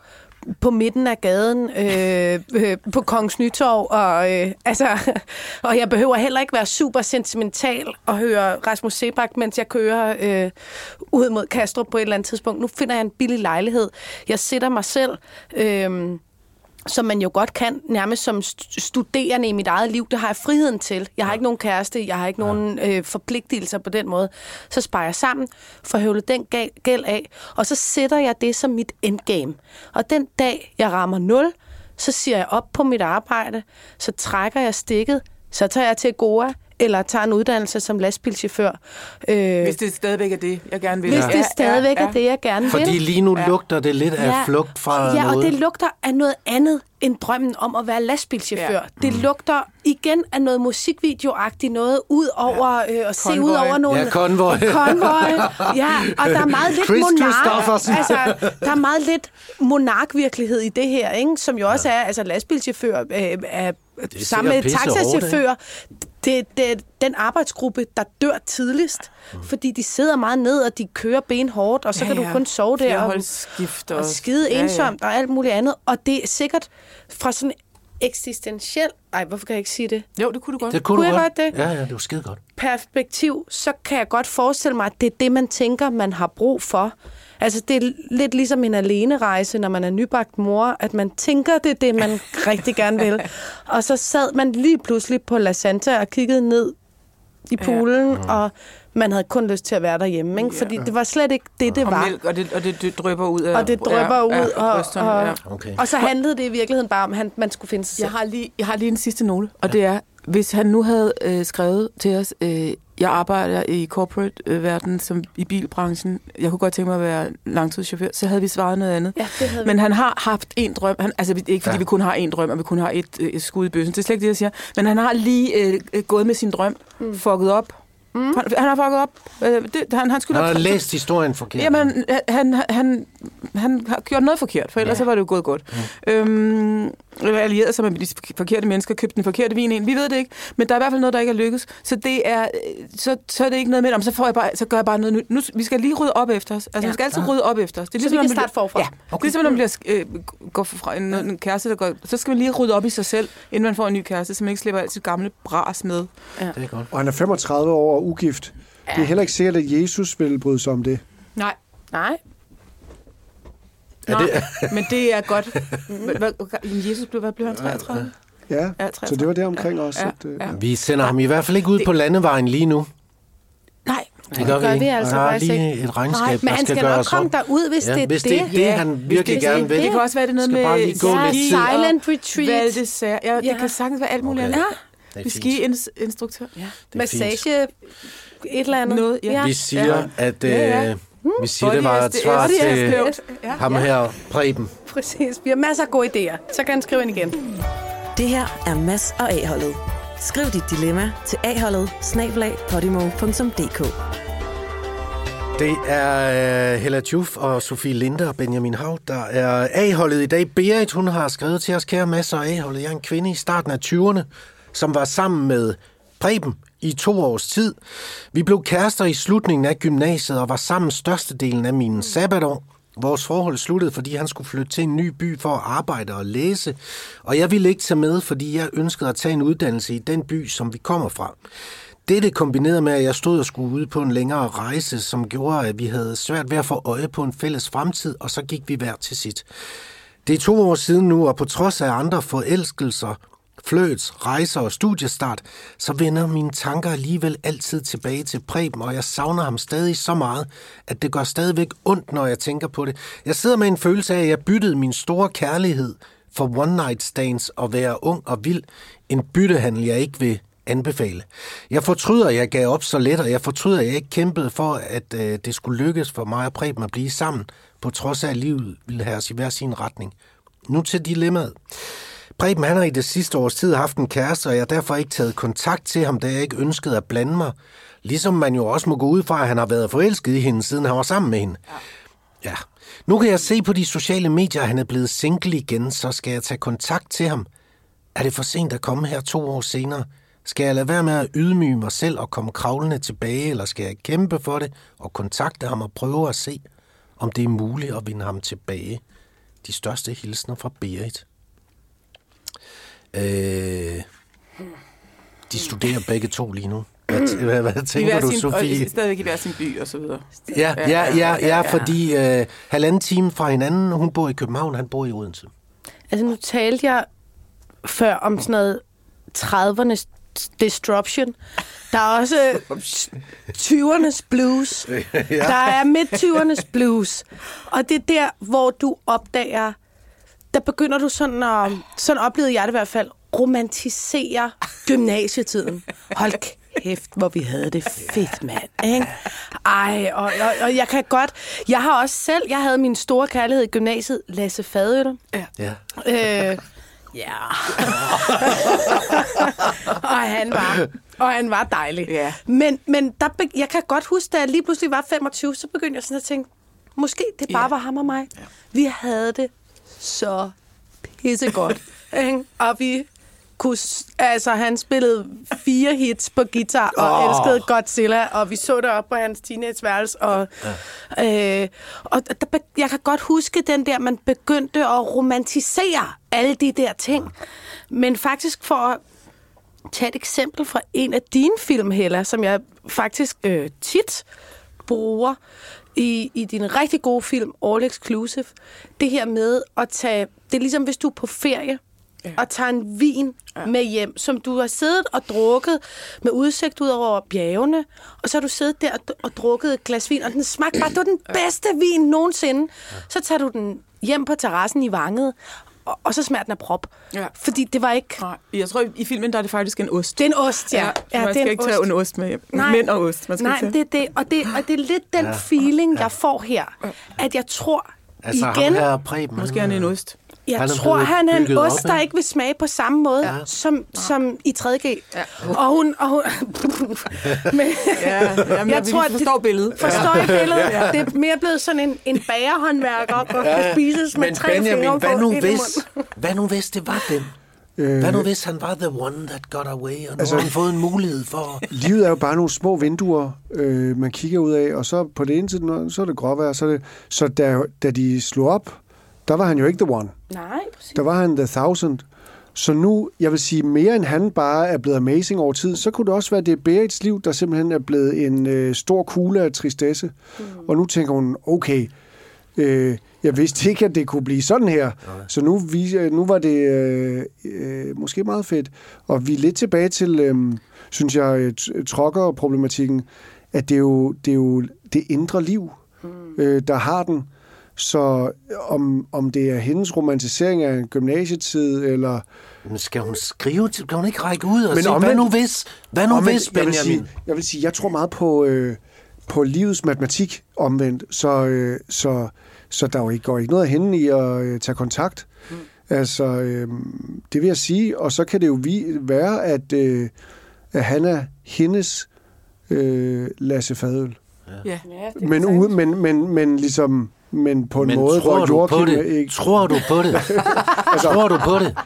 på midten af gaden øh, øh, på Kongens Nytorv, og, øh, altså, og jeg behøver heller ikke være super sentimental og høre Rasmus Sebak, mens jeg kører øh, ud mod Kastrup på et eller andet tidspunkt. Nu finder jeg en billig lejlighed. Jeg sætter mig selv... Øh, som man jo godt kan, nærmest som studerende i mit eget liv. Det har jeg friheden til. Jeg har ja. ikke nogen kæreste, jeg har ikke ja. nogen øh, forpligtelser på den måde. Så sparer jeg sammen, får høvlet den gæld af, og så sætter jeg det som mit endgame. Og den dag, jeg rammer 0, så siger jeg op på mit arbejde, så trækker jeg stikket, så tager jeg til Goa, eller tager en uddannelse som lastbilchauffør. Øh, hvis det stadigvæk er det, jeg gerne vil. Hvis ja. det stadigvæk ja, ja. er det, jeg gerne Fordi vil. Fordi lige nu ja. lugter det lidt af ja. flugt fra Ja, noget. og det lugter af noget andet end drømmen om at være lastbilchauffør. Ja. Det mm. lugter igen af noget musikvideoagtigt, noget ud over ja. øh, at se ud over nogle... Ja, konvoj. konvoj. Ja, og der er meget lidt Chris monark. Altså, der er meget lidt monarkvirkelighed i det her, ikke? som jo også ja. er altså lastbilchauffør, øh, er sammen med taxachauffør. Det, det, den arbejdsgruppe, der dør tidligst, mm. fordi de sidder meget ned, og de kører benhårdt, og så ja, kan du kun sove der og, og, og skide ja, ensomt ja. og alt muligt andet. Og det er sikkert fra sådan eksistentiel... Ej, hvorfor kan jeg ikke sige det? Jo, det kunne du godt. Det kunne, kunne du jeg godt. godt det? Ja, ja, det var skide godt. Perspektiv, så kan jeg godt forestille mig, at det er det, man tænker, man har brug for. Altså, det er lidt ligesom en alene rejse, når man er nybagt mor, at man tænker, det er det, man rigtig gerne vil. Og så sad man lige pludselig på La Santa og kiggede ned i poolen, ja. og man havde kun lyst til at være derhjemme, ikke? fordi det var slet ikke det, det var. Og, mælk, og, det, og det, det drøber ud af Og det drøber ja, ud, ja, og, og, ja. okay. og så handlede det i virkeligheden bare om, at man skulle finde sig selv. Jeg har lige, jeg har lige en sidste note, og ja. det er, hvis han nu havde øh, skrevet til os, øh, jeg arbejder i corporate-verdenen som i bilbranchen, jeg kunne godt tænke mig at være langtidschauffør, så havde vi svaret noget andet. Ja, det havde Men vi. han har haft en drøm, han, altså ikke fordi ja. vi kun har en drøm, og vi kun har et, et skud i bøssen, det er slet ikke det, jeg siger, men han har lige øh, gået med sin drøm, mm. fucket op, Mm. Han, han har fucket op. Øh, det, han, han, skulle han har læst historien forkert. Jamen, han, han, han har gjort noget forkert, for ellers ja. så var det jo gået godt. Mm. Øhm, allieret sig med de forkerte mennesker, købt den forkerte vin ind. Vi ved det ikke, men der er i hvert fald noget, der ikke er lykkes. Så det er, så, så er det ikke noget med, om så, får jeg bare, så gør jeg bare noget nu. Vi skal lige rydde op efter os. Altså, ja. vi skal altid rydde op efter os. Det er ligesom, så vi kan starte forfra? Ja, okay. ligesom, når man bliver, øh, går fra en, en kæreste, der går, så skal man lige rydde op i sig selv, inden man får en ny kæreste, så man ikke slipper alt sit gamle bras med. Ja. Det er godt. Og han er 35 år og ugift. Ja. Det er heller ikke sikkert, at Jesus vil bryde sig om det. Nej. Nej. Er det? Nej, men det er godt. Jesus blev, hvad blev han, 33? Ja, ja 33. så det var det omkring ja, også. Ja, at, ja. Vi sender ham i hvert fald ikke ud det, på landevejen lige nu. Nej, det gør, gør vi, vi altså han har lige ikke. et regnskab, Nej, men han skal, skal nok komme derud, hvis ja, det er hvis det. det er det, han virkelig gerne vil. Det kan også være, det noget skal med bare lige gå ja, lidt silent retreat. Ja, det Ja. kan sagtens være alt muligt Okay. andet. Ja, Det er fint. Ski-instruktør. Ja. Det massage, et eller andet. Noget, ja. Vi siger, at øh, Ja, ja. Vi siger, det var et svar til. Ja. ham her, Preben. Præcis. Vi har masser af gode idéer. Så kan han skrive ind igen. Det her er Mads og A-holdet. Skriv dit dilemma til a-holdet. Det er uh, Hella Juf og Sofie Linde og Benjamin Hav, der er A-holdet i dag. Berit, hun har skrevet til os, kære masser af A-holdet. Jeg er en kvinde i starten af 20'erne, som var sammen med Preben i to års tid. Vi blev kærester i slutningen af gymnasiet og var sammen størstedelen af mine sabbatår. Vores forhold sluttede, fordi han skulle flytte til en ny by for at arbejde og læse, og jeg ville ikke tage med, fordi jeg ønskede at tage en uddannelse i den by, som vi kommer fra. Dette kombineret med, at jeg stod og skulle ud på en længere rejse, som gjorde, at vi havde svært ved at få øje på en fælles fremtid, og så gik vi hver til sit. Det er to år siden nu, og på trods af andre forelskelser, fløts, rejser og studiestart, så vender mine tanker alligevel altid tilbage til Preben, og jeg savner ham stadig så meget, at det gør stadigvæk ondt, når jeg tænker på det. Jeg sidder med en følelse af, at jeg byttede min store kærlighed for one night stands og være ung og vild, en byttehandel, jeg ikke vil anbefale. Jeg fortryder, at jeg gav op så let, og jeg fortryder, at jeg ikke kæmpede for, at øh, det skulle lykkes for mig og Preben at blive sammen, på trods af, at livet ville have os i hver sin retning. Nu til dilemmaet. Preben han har i det sidste års tid haft en kæreste, og jeg har derfor ikke taget kontakt til ham, da jeg ikke ønskede at blande mig. Ligesom man jo også må gå ud fra, at han har været forelsket i hende, siden han var sammen med hende. Ja. Nu kan jeg se på de sociale medier, at han er blevet single igen, så skal jeg tage kontakt til ham. Er det for sent at komme her to år senere? Skal jeg lade være med at ydmyge mig selv og komme kravlende tilbage, eller skal jeg kæmpe for det og kontakte ham og prøve at se, om det er muligt at vinde ham tilbage? De største hilsner fra Berit. Øh, de studerer begge to lige nu. Hvad, hvad, hvad tænker du, sin, Sofie? Og stadigvæk i hver sin by og så videre. Ja, ja, ja, ja, fordi øh, halvanden time fra hinanden, hun bor i København, han bor i Odense. Altså, nu talte jeg før om sådan noget 30'ernes disruption. Der er også 20'ernes blues. ja. Der er midt-20'ernes blues. Og det er der, hvor du opdager, der begynder du sådan at, sådan oplevede jeg det i hvert fald, romantisere gymnasietiden. Hold kæft, hvor vi havde det fedt, mand. Ikke? Ej, og, og, og jeg kan godt... Jeg har også selv... Jeg havde min store kærlighed i gymnasiet, Lasse Fadøl. Ja. Øh, ja. og han var og han var dejlig. Ja. Men, men der, jeg kan godt huske, da jeg lige pludselig var 25, så begyndte jeg sådan at tænke, måske det bare Ja. var ham og mig. Vi havde det så pissegodt. ikke? og vi kunne, altså han spillede fire hits på guitar og oh. elskede Godzilla, og vi så det op på hans teenageværelse, og, ja. øh, og der, jeg kan godt huske den der, man begyndte at romantisere alle de der ting. Men faktisk for at tage et eksempel fra en af dine film, Hella, som jeg faktisk øh, tit bruger i, i din rigtig gode film, All Exclusive. Det her med at tage... Det er ligesom, hvis du er på ferie, ja. og tager en vin ja. med hjem, som du har siddet og drukket med udsigt ud over bjergene, og så har du siddet der og, og drukket et glas vin, og den smagte bare, det var den bedste vin nogensinde. Ja. Så tager du den hjem på terrassen i vanget, og, og så smager den af prop. Ja. Fordi det var ikke... Nej, jeg tror, i filmen der er det faktisk en ost. Det er en ost, ja. ja, ja man det er skal en ikke ost. tage en ost med hjem. Nej. Mænd og ost, man skal Nej, det er det. Og, det. og det er lidt den feeling, jeg får her. At jeg tror Altså igen... ham her Preben. Måske er han en ost. Jeg Han tror, han er en bygget op, ost, der ikke? vil smage på samme måde Ja. ja. som, som i 3G. Ja. Og hun... Og hun men, Ja, jamen, jeg, tror, forstår det, billedet. Forstår I billedet? Ja. Det er mere blevet sådan en, en bagerhåndværker, og kan spises med Men tre Benjamin, fingre hvad på nu, hvis, hvad nu hvis det var den? Øh, Hvad nu hvis han var the one that got away, og nu Altså- har han fået en mulighed for... Livet er jo bare nogle små vinduer, øh, man kigger ud af, og så på det ene side, så er det gråvejr, så, er det, så da, da de slog op, der var han jo ikke the one. Nej, præcis. Der var han the thousand. Så nu, jeg vil sige, mere end han bare er blevet amazing over tid, så kunne det også være, at det er Berits liv, der simpelthen er blevet en øh, stor kugle af tristesse. Mm. Og nu tænker hun, okay, øh, jeg vidste ikke, at det kunne blive sådan her. Så nu, vi, øh, nu var det øh, øh, måske meget fedt. Og vi er lidt tilbage til, øh, synes jeg, øh, trokker-problematikken, at det er jo det, er jo det indre liv, mm. øh, der har den. Så om, om det er hendes romantisering af en gymnasietid, eller... Men skal hun skrive til... Kan hun ikke række ud og Men sige, omvendt- hvad nu hvis? Hvad nu Omvendt, hvis, jeg vil, Benjamin? sige, jeg vil sige, jeg tror meget på, øh, på livets matematik omvendt, så, øh, så, så der jo ikke går ikke noget af hende i at øh, tage kontakt. Mm. Altså, øh, det vil jeg sige, og så kan det jo vi, være, at, øh, at han er hendes øh, Lasse Fadøl. Ja. Ja, det Men, ude, men, men, men ligesom men på en Men måde, tror hvor du på det? ikke... Tror du på det? tror du på det?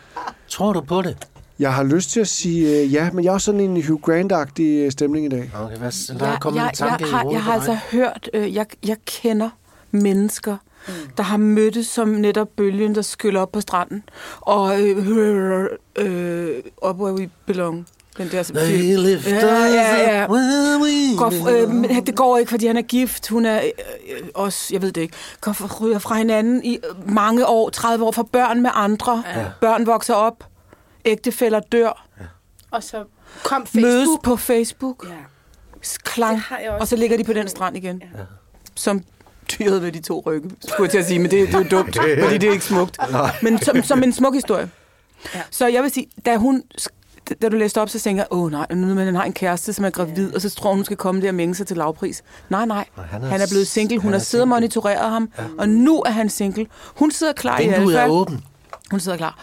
Tror du på det? Jeg har lyst til at sige øh, ja, men jeg er også sådan en Hugh Grant-agtig øh, stemning i dag. Okay, hvad, der er jeg, kommet jeg, en tanke jeg, i har, jeg har altså hørt, øh, jeg, jeg kender mennesker, mm. der har mødtes som netop bølgen, der skyller op på stranden. Og øh, øh, øh, Up Where We Belong. Den der som They film. lift Ja, ja, ja. Går, øh, men det går ikke, fordi han er gift. Hun er øh, øh, også, jeg ved det ikke, går fra, ryger fra hinanden i øh, mange år, 30 år, for børn med andre. Ja. Børn vokser op. Ægtefæller dør. Og så kom Facebook. Mødes på Facebook. Ja. Klang. Det har jeg også. Og så ligger de på den strand igen. Ja. Som dyret ved de to rygge, skulle jeg til at sige, men det, det er jo dumt, fordi det er ikke smukt. Men som, som en smuk historie. Ja. Så jeg vil sige, da hun da du læste op, så tænker jeg, åh nej, nu man har en kæreste, som er gravid, ja. og så tror hun, hun skal komme der og mænge sig til lavpris. Nej, nej, han er, er han er blevet single. Hun har er siddet og monitoreret ham, ja. og nu er han single. Hun sidder klar i Vinduet er alfa. åben. Hun sidder klar.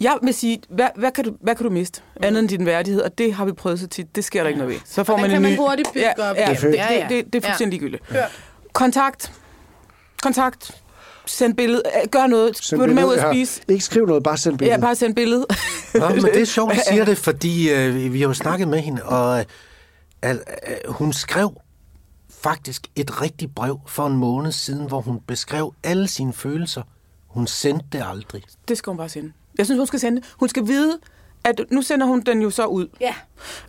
Jeg vil sige, hvad, hvad, kan du, hvad kan du miste? Andet end din værdighed, og det har vi prøvet så tit. Det sker der ikke noget ved. Så får Og man den en kan ny... man hurtigt bygge ja, op. Ja, Det er det, det, Ja, ja. det, det, er Ja. fuldstændig ligegyldigt. Ja. Kontakt. Kontakt. Send billede. Øh, Gør noget. Send Send med ud billede. at Ja, spise. Ikke skriv noget, bare send billede. Ja, bare send billede. Nå, men det er sjovt, du siger det, fordi øh, vi- har jo snakket med hende, og øh, øh, hun skrev faktisk et rigtigt brev for en måned siden, hvor hun beskrev alle sine følelser. Hun sendte det aldrig. Det skal hun bare sende. Jeg synes, hun skal sende det. Hun skal vide, at nu sender hun den jo så ud. Ja.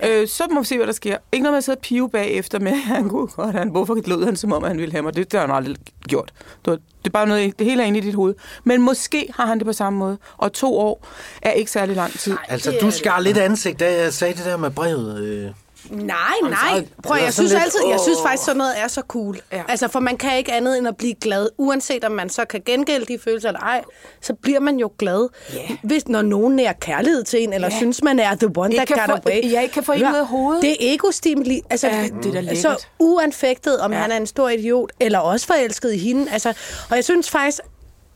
Øh, så må vi se, hvad der sker. Ikke noget med at sidde og pive bagefter med, han kunne godt, han, hvorfor lød han, som om han ville have mig. Det, det har han aldrig gjort. Det, var, det er bare noget, det hele er inde i dit hoved. Men måske har han det på samme måde. Og to år er ikke særlig lang tid. Altså, det du skar lidt ansigt, da jeg sagde det der med brevet. Øh. Nej, nej. Prøv, jeg synes lidt, altid, jeg synes faktisk, sådan noget er så cool. Ja. Altså, for man kan ikke andet end at blive glad. Uanset om man så kan gengælde de følelser eller ej, så bliver man jo glad. Ja. Hvis når nogen er kærlighed til en, eller Ja. synes man er the one kan got få- away. ja, ikke kan få en ud af hovedet. Det er ego-stimuli. Altså, Ja, det er da lækkert. Så uanfægtet, om Ja. han er en stor idiot, eller også forelsket i hende. Altså, og jeg synes faktisk,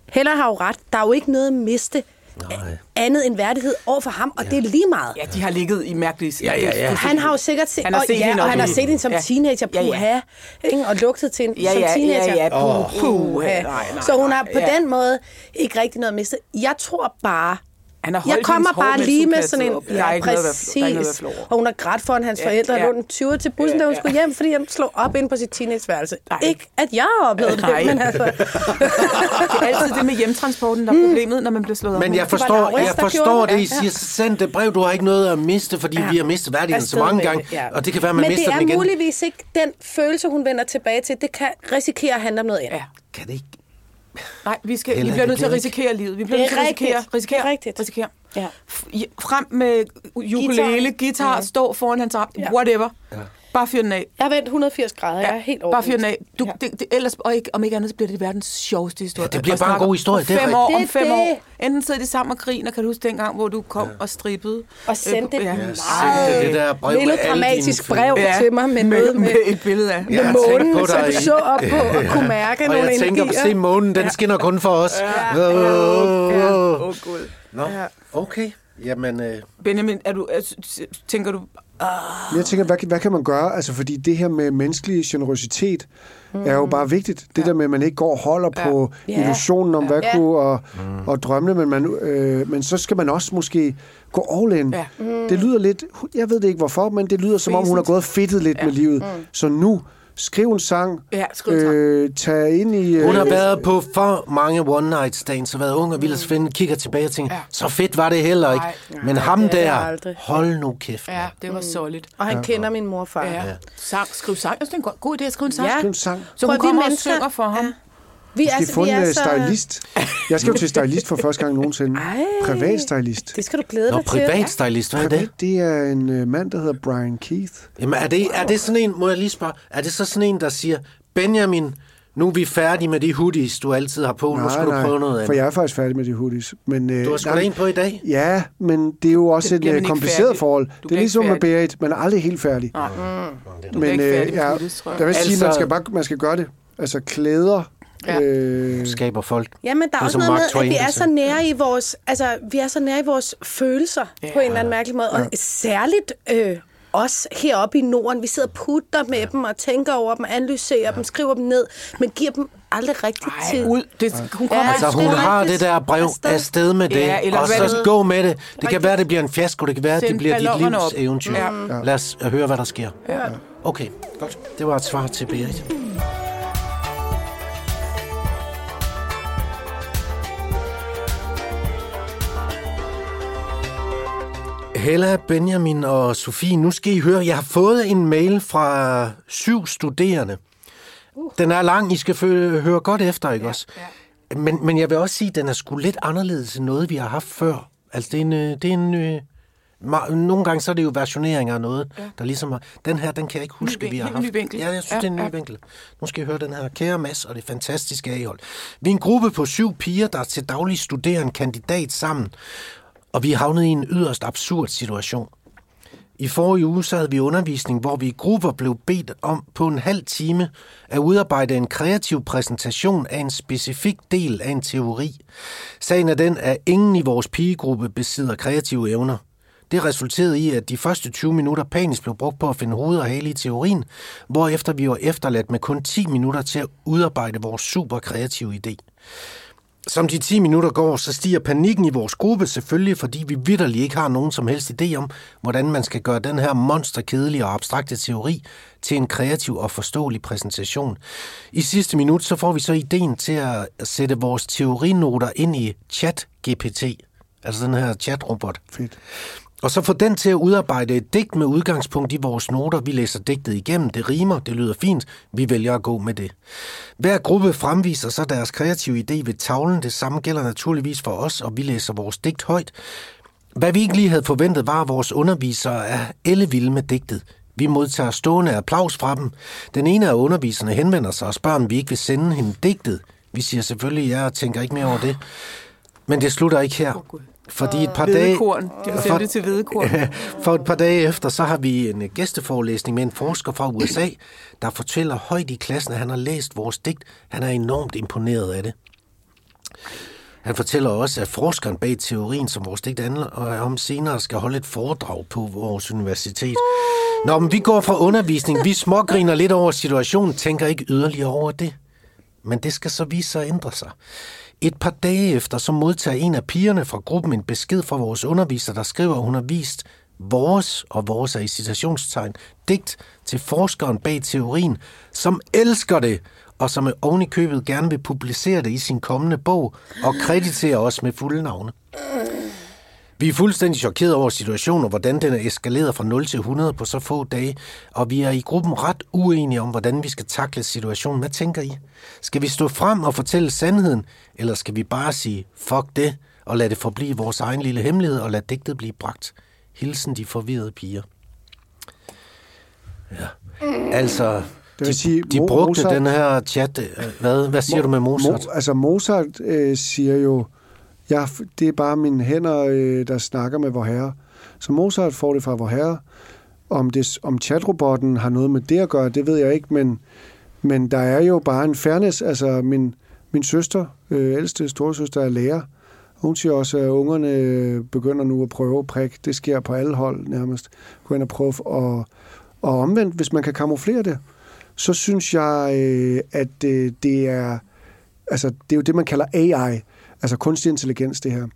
Heller har jo ret. Der er jo ikke noget at miste Nej. andet end værdighed over for ham, og ja. det er lige meget. Ja, de har ligget i mærkelige... Ja, ja, ja. Han har jo sikkert set, Han har og, set ja, hende og han har set hende som ja. teenager, Ja, ja. puha, ikke? og lugtet til hende Ja, som ja, teenager. ja, ja, puh, puh, puha. nej, nej, Så hun har på ja. den måde ikke rigtig noget at miste. Jeg tror bare, Han har holdt jeg kommer bare mens lige med sådan en... er noget er noget at præcis. Og hun har grædt foran hans Ja, forældre, og ja. lå en 20 til bussen, da hun Ja, skulle hjem, fordi han slog op ind på sit teenageværelse. Nej. Ikke, at jeg har oplevet det, Nej. men altså... Det er altid det med hjemtransporten, der er problemet, når man bliver slået op. Men jeg forstår, Laurits, jeg forstår det, det. I siger, send det brev, du har ikke noget at miste, fordi Ja. vi har mistet værdigheden så mange med gange, det, ja. og det kan være, at man Men mister det er den igen. muligvis ikke den følelse, hun vender tilbage til. Det kan risikere at handle om noget andet. Ja. Kan det ikke? Nej, vi, skal, vi Eller bliver nødt til at risikere livet. Vi bliver nødt til at risikere, risikere, Det er rigtigt. risikere. Ja. Frem med ukulele, guitar, stå foran hans rap, Ja. whatever. Bare fyr den af. Jeg har vendt 180 grader. Jeg er helt bare fyr den af. Du, Ja. det, det, ellers, og ikke, om ikke andet, så bliver det verdens sjoveste historie. Ja, det bliver Og bare en god historie, Om det er fem år, Det om fem det. år. Enten sidder de sammen og griner, kan du huske dengang, hvor du kom og strippede. Og sendte Øh, ja. meget det der brev med dine brev Ja, til mig med, noget med, med et billede af. med månen, på så du så op på og kunne mærke Og nogle jeg tænker, energier. se månen, den skinner kun for os. Ja, Åh, Åh, åh. Gud. Nå, okay. Jamen, øh, Benjamin, er du, er, tænker du, Jeg tænker, hvad, kan- hvad kan man gøre? Altså, fordi det her med menneskelig generøsitet mm. er jo bare vigtigt. Det der med, at man ikke går og holder ja. på Ja. illusionen om, hvad Ja. kunne og, og drømmene, men, man, øh, men så skal man også måske gå all in. Ja. Mm. Det lyder lidt, jeg ved det ikke hvorfor, men det lyder som om, hun har gået fedtet lidt ja. med livet. Mm. Så nu, skriv en sang, Ja, skriv en sang. øh, tag ind i... Øh, hun har været på for mange one night stands og været ung og vild at finde, kigger tilbage og tænker, Ja. så fedt var det heller ikke. Nej. Men ham er der, hold nu kæft. ja, det var solidt. Og han kender min mor og far. Ja. Sang, skriv sang. Jeg synes, det er en god, idé at skrive en sang. Ja. skriv en sang. Så Prøv, hun vi kommer og synger for ham. Ja. Vi, Måske altså, få vi en er øh, så... stylist. Jeg skal jo til stylist for første gang nogensinde. Ej. Privat stylist. Det skal du glæde Nå, dig til. privatstylist, hvad er det? Privat, det er en øh, mand, der hedder Brian Keith. Jamen, er det, er det sådan en, må jeg lige spørge, er det så sådan en, der siger, Benjamin, nu er vi færdige med de hoodies, du altid har på, nu skal du prøve noget for andet. jeg er faktisk færdig med de hoodies. Men, øh, Du har sgu nej, da en på i dag. Ja, men det er jo også Det et øh, kompliceret færdig. forhold. Du Det er ligesom med Berit, man er aldrig helt færdig. Nej. Du men bliver ikke færdig med ja, hoodies, tror jeg. jeg vil sige, Altså- man skal, bare, man skal gøre det. Altså klæder, Ja. øh, Skaber folk. Jamen, der er er også noget Mark med, at vi er så sagde. nære i vores, altså, vi er så nære i vores følelser ja. på en eller anden mærkelig måde. Og særligt øh, os heroppe i Norden, vi sidder og putter med dem og tænker over dem, analyserer dem, skriver dem ned, men giver dem aldrig rigtig tid. Ej, ud. Det, hun kommer Ja, Altså, hun har det der brev Afsted. afsted med det, Ja, eller og hvad så det- gå med det. Det kan være, det bliver en fiasko, det kan være, det bliver dit livs op. eventyr. Ja. Lad os øh, høre, hvad der sker. Ja. Okay, godt. Det var et svar til Berit. Hella, Benjamin og Sofie, nu skal I høre, jeg har fået en mail fra syv studerende. Den er lang, I skal høre godt efter, ikke også? Men, men jeg vil også sige, at den er sgu lidt anderledes end noget, vi har haft før. Altså, det er en... øh, Det er en øh, nogle gange så er det jo versioneringer af noget, ja. der ligesom er... Den her, den kan jeg ikke huske, Ny vi har haft. ny vinkel. Ja, jeg synes, Ja, ja, det er en ny ja. vinkel. Nu skal I høre den her. Kære Mads og det fantastiske A-hold. Vi er en gruppe på syv piger, der til daglig studerer en kandidat sammen, og vi er havnet i en yderst absurd situation. I forrige uge så havde vi undervisning, hvor vi i grupper blev bedt om på en halv time at udarbejde en kreativ præsentation af en specifik del af en teori. Sagen er den, at ingen i vores pigegruppe besidder kreative evner. Det resulterede i, at de første 20 minutter panisk blev brugt på at finde hoved og hale i teorien, hvorefter vi var efterladt med kun 10 minutter til at udarbejde vores super kreative idé. Som de 10 minutter går, så stiger panikken i vores gruppe selvfølgelig, fordi vi vidderlig ikke har nogen som helst idé om, hvordan man skal gøre den her monsterkedelige og abstrakte teori til en kreativ og forståelig præsentation. I sidste minut så får vi så ideen til at sætte vores teorinoter ind i chat-GPT, altså den her chatrobot. Fedt. Og så få den til at udarbejde et digt med udgangspunkt i vores noter. Vi læser digtet igennem, det rimer, det lyder fint, vi vælger at gå med det. Hver gruppe fremviser så deres kreative idé ved tavlen. Det samme gælder naturligvis for os, og vi læser vores digt højt. Hvad vi ikke lige havde forventet, var, at vores undervisere er ellevilde med digtet. Vi modtager stående applaus fra dem. Den ene af underviserne henvender sig og spørger, om vi ikke vil sende hende digtet. Vi siger selvfølgelig ja og tænker ikke mere over det. Men det slutter ikke her. Fordi et par dage... Hvedekorn. De vil sende det til hvedekorn. For et par dage efter, så har vi en gæsteforelæsning med en forsker fra USA, der fortæller højt i klassen, at han har læst vores digt. Han er enormt imponeret af det. Han fortæller også, at forskeren bag teorien, som vores digt handler om senere, skal holde et foredrag på vores universitet. Når men vi går fra undervisning, vi smågriner lidt over situationen, tænker ikke yderligere over det. Men det skal så vise sig at ændre sig. Et par dage efter, så modtager en af pigerne fra gruppen en besked fra vores underviser, der skriver, at hun har vist vores, og vores er i citationstegn, digt til forskeren bag teorien, som elsker det, og som oven i købet gerne vil publicere det i sin kommende bog, og kreditere os med fulde navne. Vi er fuldstændig chokeret over situationen, og hvordan den er eskaleret fra 0 til 100 på så få dage, og vi er i gruppen ret uenige om, hvordan vi skal takle situationen. Hvad tænker I? Skal vi stå frem og fortælle sandheden, eller skal vi bare sige, fuck det, og lade det forblive vores egen lille hemmelighed, og lade digtet blive bragt? Hilsen de forvirrede piger. Ja. Altså, Det vil de, sige, de Mo- brugte Mozart- den her chat. øh, Hvad, hvad siger du med Mozart? Mo, altså Mozart øh, siger jo, ja, det er bare mine hænder, øh, der snakker med vor herre. Så Mozart får det fra vor herre. Om, det, om chatrobotten har noget med det at gøre, det ved jeg ikke, men, men der er jo bare en fairness. Altså min, min søster, øh, ældste storesøster, er lærer. Hun siger også, at ungerne øh, begynder nu at prøve at prikke. Det sker på alle hold nærmest. Gå ind og prøve at, og omvendt, hvis man kan kamuflere det, så synes jeg, øh, at øh, det er altså, det er jo det, man kalder AI, altså kunstig intelligens, det her.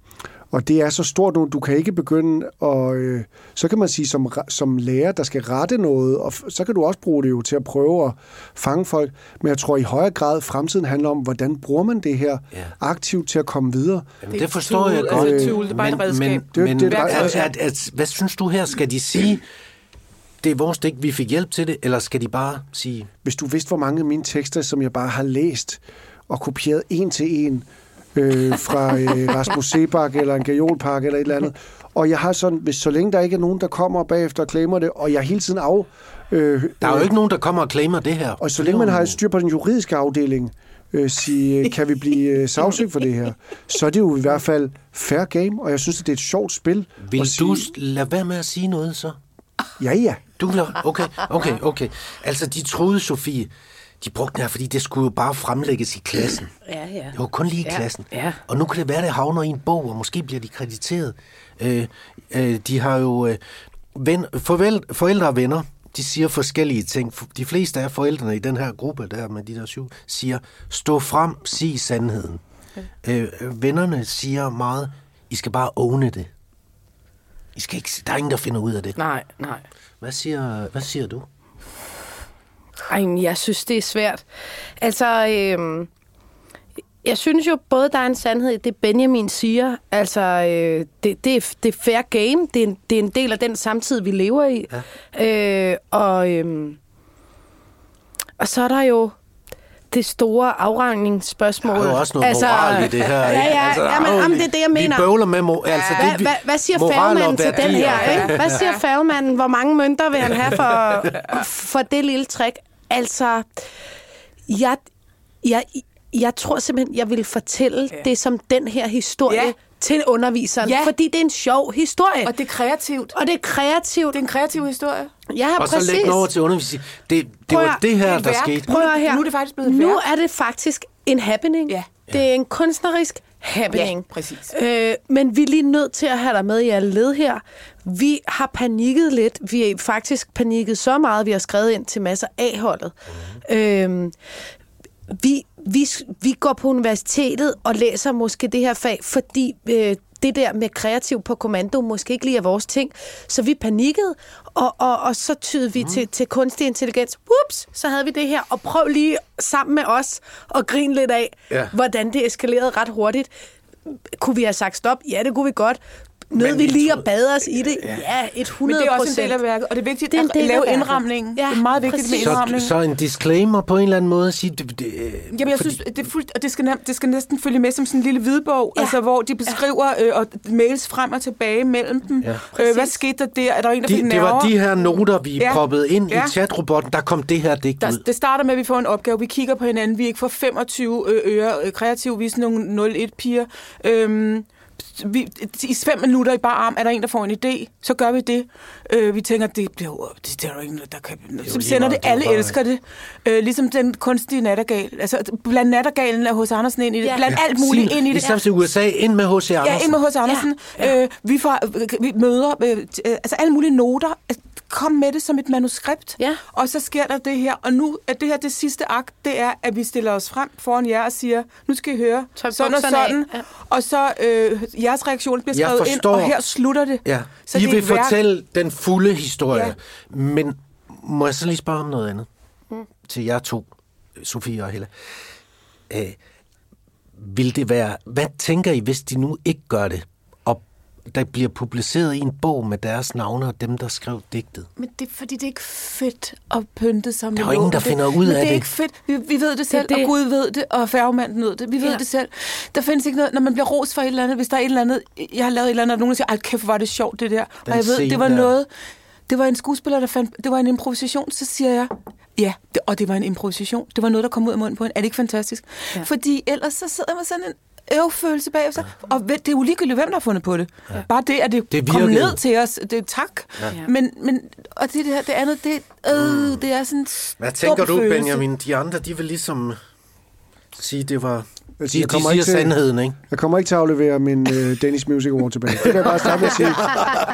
Og det er så stort nu, du kan ikke begynde at... Øh, så kan man sige, som, som lærer, der skal rette noget, og f- så kan du også bruge det jo til at prøve at fange folk. Men jeg tror i højere grad, fremtiden handler om, hvordan bruger man det her Ja. aktivt til at komme videre. Jamen, Det det, er forstår jeg altså godt. det er bare et redskab. Det er jo- men, det er et at, redskab. at, at, hvad synes du her? Skal de sige, det er vores dæk, vi fik hjælp til det, eller skal de bare sige, Hvis du vidste, hvor mange af mine tekster, som jeg bare har læst og kopieret en til en øh, fra øh, Rasmus Sebak eller en gajolpark eller et eller andet, og jeg har sådan, hvis så længe der ikke er nogen, der kommer bagefter og claimer det, og jeg hele tiden af... Øh, der er jo ikke nogen, der kommer og claimer det her. Og så længe man har et styr på den juridiske afdeling, øh, sige, øh, kan vi blive øh, sagsøgt for det her, så er det jo i hvert fald fair game, og jeg synes, at det er et sjovt spil. Vil at du sige, lade være med at sige noget så? Ja, ja. Du vil Okay, okay, okay. Altså, de troede, Sofie, de brugte den her, fordi det skulle jo bare fremlægges i klassen. Ja, ja. Det var kun lige i Ja, klassen. ja. Og nu kan det være, at det havner i en bog, og måske bliver de krediteret. Øh, øh, de har jo... Øh, ven, forvel, forældre og venner, de siger forskellige ting. De fleste af forældrene i den her gruppe, der med de der syv, siger, stå frem, sig sandheden. Øh, øh, vennerne siger meget, I skal bare åne det. I skal ikke, der er ingen, der finder ud af det. Nej, nej. Hvad siger, hvad siger du? Ej, men jeg synes, det er svært. Altså, øhm, jeg synes jo både, der er en sandhed i det, Benjamin siger. Altså, øh, det, det, er, det er fair game. Det er, en, det er en del af den samtid, vi lever i. Ja. Øh, og, øhm, og så er der jo det store afregningsspørgsmål. Der er jo også noget altså, moral i det her. Ja, ikke? ja, altså, ja men, jamen, det er det, jeg mener. Vi bøvler med mor- altså, Hvad, det, vi, hvad, hvad siger færgemanden til den her? Ikke? Hvad siger færgemanden? Hvor mange mønter vil han have for, for det lille trick? Altså, jeg, jeg, jeg tror simpelthen, jeg vil fortælle ja. det som den her historie Ja. Til underviseren. Ja. Fordi det er en sjov historie. Og det er kreativt. og det er kreativt. Det er en kreativ historie. Ja, Og så præcis. lægge den over til undervisning. Det, det var det her, der skete. Prøv her. Nu er det faktisk blevet et Nu er det faktisk en happening. Ja. Det er en kunstnerisk happening. Ja, præcis. Øh, men vi er lige nødt til at have dig med i alle led her. Vi har panikket lidt. Vi er faktisk panikket så meget, vi har skrevet ind til masser af holdet. Mhm. Øh, vi, vi, vi går på universitetet og læser måske det her fag, fordi øh, det der med kreativ på kommando måske ikke lige er vores ting. Så vi panikkede, og, og, og så tydede vi mm. til, til kunstig intelligens. Ups, så havde vi det her, og prøv lige sammen med os at grine lidt af, Ja. hvordan det eskalerede ret hurtigt. Kunne vi have sagt stop? Ja, det kunne vi godt. Nød Men vi lige at bade os i det? Ja, et 100 Men det er også en del af værket, og det er vigtigt Det er en at lave indramningen. Ja, det er meget vigtigt præcis. med Så, indramning. så en disclaimer på en eller anden måde at sige... Det, det, Jamen, jeg synes, det, er fuldt, og det skal, det skal næsten følge med som sådan en lille hvidbog, ja. Ja. altså, hvor de beskriver øh, og mails frem og tilbage mellem dem. Ja. Øh, hvad skete der der? Er der en, der fik de, det var de her noter, vi Ja. proppede ind Ja. i chatrobotten. Der kom det her digt Der, ud. det starter med, at vi får en opgave. Vi kigger på hinanden. Vi ikke får 25 ø- øre øh, kreativ. Vi er sådan nogle 0-1-piger. Øhm, vi, I fem minutter i bare arm er der en, der får en idé. Så gør vi det. Øh, vi tænker, det bliver jo- det, det er jo ikke noget, der kan... Så lige vi sender det. det Alle bare- elsker det. Øh, ligesom den kunstige nattergal. Altså, bland nattergalen er hos Andersen ind i det. Ja. Bland alt muligt ind i I det. stedet til USA, ind med H.C. Andersen. Ja, ind med hos Andersen. Ja. Øh, vi, får, vi møder øh, øh, altså alle mulige noter. Altså, Kom med det som et manuskript. Ja. Og så sker der det her. Og nu er det her det sidste akt, det er, at vi stiller os frem foran jer og siger, nu skal I høre Tøj sådan og af. sådan. Ja. Og så øh, jeres reaktion bliver skrevet ind, og her slutter det. Ja. Så I det vil værk. fortælle den fulde historie. Ja. Men må jeg så lige spørge om noget andet? Mm. Til jer to, Sofie og Helle. Øh, vil det være... Hvad tænker I, hvis de nu ikke gør det? Der bliver publiceret i en bog med deres navne og dem, der skrev digtet. Men det er fordi, det er ikke fedt at pynte sig med Der er jo ingen, der finder ud af det. er det. ikke fedt. Vi, vi ved det selv, det. og Gud ved det, og færgemanden ved det. Vi ved Ja. det selv. Der findes ikke noget, når man bliver ros for et eller andet, hvis der er et eller andet, jeg har lavet et eller andet, og nogen siger, ej kæft, hvor var det sjovt det der. Den og jeg ved, det var der. noget, det var en skuespiller, der fandt, det var en improvisation, så siger jeg, ja, det, og det var en improvisation. Det var noget, der kom ud af munden på en. Er det ikke fantastisk? Ja. Fordi ellers så sidder man sådan en øvfølelse bagefter. Ja. Og det er jo ligegyldigt, hvem der har fundet på det. Ja. Bare det, at det, Det kom ned til os, det er tak. Ja. Men, men, og det, det, her, det andet, det, øh, det er sådan en Hvad dum tænker du, følelse. Benjamin? De andre, de vil ligesom sige, det var... Altså, De, jeg de kommer siger ikke til- sandheden, ikke? Jeg kommer ikke til at aflevere min øh, Danish Music Award tilbage. Det kan jeg bare starte med at sige.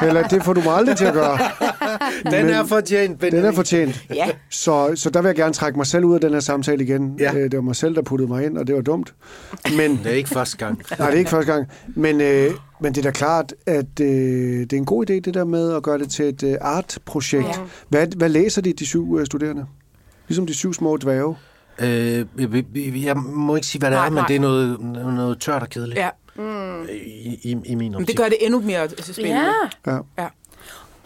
Eller det får du mig aldrig til at gøre. Den er fortjent, Benjamin. Den er fortjent. Ja. Så, så der vil jeg gerne trække mig selv ud af den her samtale igen. Ja. Øh, Det var mig selv, der puttede mig ind, og det var dumt. Men, Det er ikke første gang. nej, det er ikke første gang. Men, øh, men det er da klart, at øh, det er en god idé, det der med at gøre det til et øh, art-projekt. Ja. Hvad, hvad læser de, de syv øh, studerende? Ligesom de syv små dværge. Øh, vi- vi- jeg må ikke sige, hvad det Nej, er, men nej. det er noget, noget tørt og kedeligt. Ja, I, i, I min men optik. det gør det endnu mere spændende. Ja. Ja. Ja.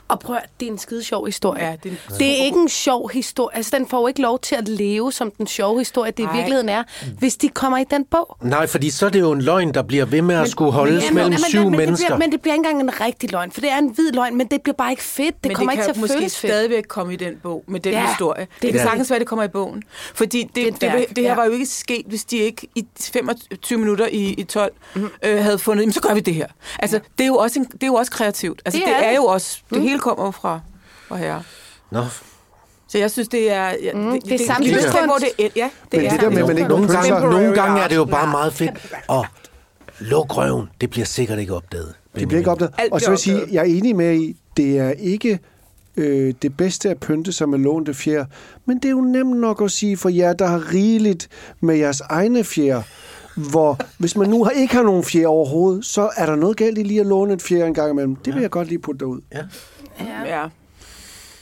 Og prøv at, det er en skide sjov historie. Ja, det er en det er ikke en sjov historie. Altså, den får jo ikke lov til at leve som den sjove historie, det i virkeligheden er, hvis de kommer i den bog. Nej, fordi så er det jo en løgn, der bliver ved med at skulle holdes Ja, mellem men, syv men, men, det mennesker. bliver, men det bliver ikke engang en rigtig løgn, for det er en hvid løgn, men det bliver bare ikke fedt. Det men kommer det ikke til at måske føles fedt. stadigvæk komme i den bog, med den Ja, historie. Det, det er kan det. sagtens være, det kommer i bogen. Fordi det, Det det, et det, her ja. var jo ikke sket, hvis de ikke i 25 minutter i, i 12 mm. øh, havde fundet, jamen, så gør vi det her. Altså, det, er jo også en, det er jo også kreativt. Altså, Det det, er det er jo også, det hele kommer jo fra, her. Nå, Så jeg synes, det er... Ja, Mm, det er det, samtidskunst. det, hvor det er. Ja, det Men er. det der med, man ikke nogle, gange, nogle gange er det jo bare meget fedt. Og luk røven, det bliver sikkert ikke opdaget. Det bliver ikke opdaget. Og så vil jeg sige, jeg er enig med i, det er ikke øh, det bedste at pynte sig med lånte fjer, men det er jo nemt nok at sige for jer, der har rigeligt med jeres egne fjer, hvor hvis man nu har, ikke har nogen fjer overhovedet, så er der noget galt i lige at låne et fjer en gang imellem. Det vil jeg godt lige putte derud. Ja. Ja,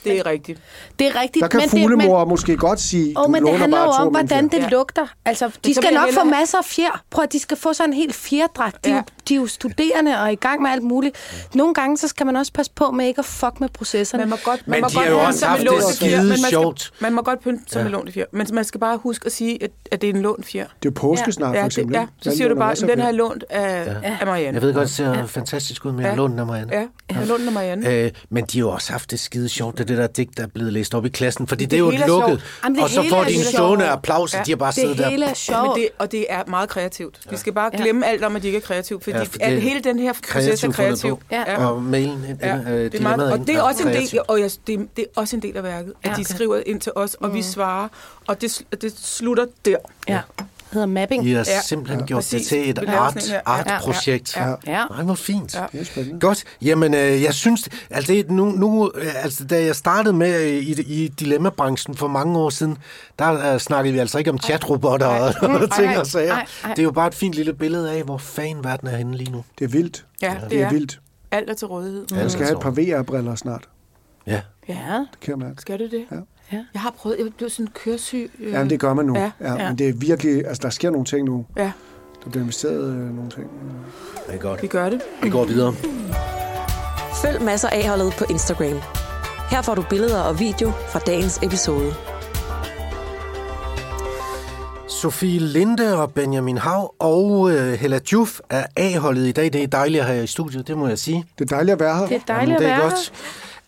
det er rigtigt. Det er rigtigt. Der kan men det, fuglemor måske godt sige, du men det handler bare jo om, hvordan det Ja. lugter. Altså, de vil skal jeg nok få hellere- masser af fjer. Prøv at de skal få sig en helt fjerdragt. De, ja. Ja. de er jo studerende og er i gang med alt muligt. Nogle gange, så skal man også passe på med ikke at fuck med processerne. Man må godt, man Men må de godt har jo også haft det skide fjer, men man sjovt. Skal, man må godt pynte sig Ja. med lånte fjer, men man skal bare huske at sige, at, at det er en lånt fjer. Det er jo påske snart, for Ja, det, eksempel. ja, så siger du bare, af den har fjer. jeg lånt af, af Marianne. Jeg ved godt, det ser fantastisk ud med at Ja. låne den af Marianne. Ja, jeg har lånt af Marianne. Øh, men de har jo også haft det skide sjovt, det er det der digt, der er blevet læst op i klassen, fordi det, Det er jo lukket. Jamen, det og så får de en stående applaus, og Ja. de har bare siddet det der. hele er sjovt. det, og det er meget kreativt. Vi skal bare Ja. glemme alt om, at de ikke er kreative, fordi Ja, ja, for det er at hele den her proces er kreativ. Ja. Og mailen, Ja, øh, det er meget, dilemmaet og det er også en del, og jeg, det, er- det er også en del af værket, at Ja. de skriver ind til os, og vi svarer, og det, det slutter der. Ja. Hedder mapping. I har Ja. simpelthen Ja. gjort Præcis. det til et art. Ja, art-projekt. ja, ja. Ja. Nej, hvor fint. Ja. Det er spændende. Godt. Jamen, øh, jeg synes, altså, det, nu, nu, øh, altså, da jeg startede med øh, i, i dilemmabranchen for mange år siden, der øh, snakkede vi altså ikke om chatrobotter og, ting nej, og sager. Det er jo bare et fint lille billede af, hvor fan verden er henne lige nu. Det er vildt. Ja, Det er vildt. Alt er til rådighed. Ja, Jeg skal have et par VR-briller snart. Ja. Ja. Det kan jeg mærke. Skal du det? Ja. Ja. Jeg har prøvet, jeg blev sådan køresyg. Øh, Ja, men det gør man nu. Ja, Ja, ja. Men det er virkelig, altså der sker nogle ting nu. Ja, Der bliver investeret øh, nogle ting. Det er godt. vi gør det. Vi går videre. Følg masser af holdet på Instagram. Her får du billeder og video fra dagens episode. Sofie Linde og Benjamin Hav og øh, Hella Juf er A-holdet i dag. Det er dejligt at have jer i studiet, det må jeg sige. Det er dejligt at være her. Det er dejligt Jamen, at det er være godt.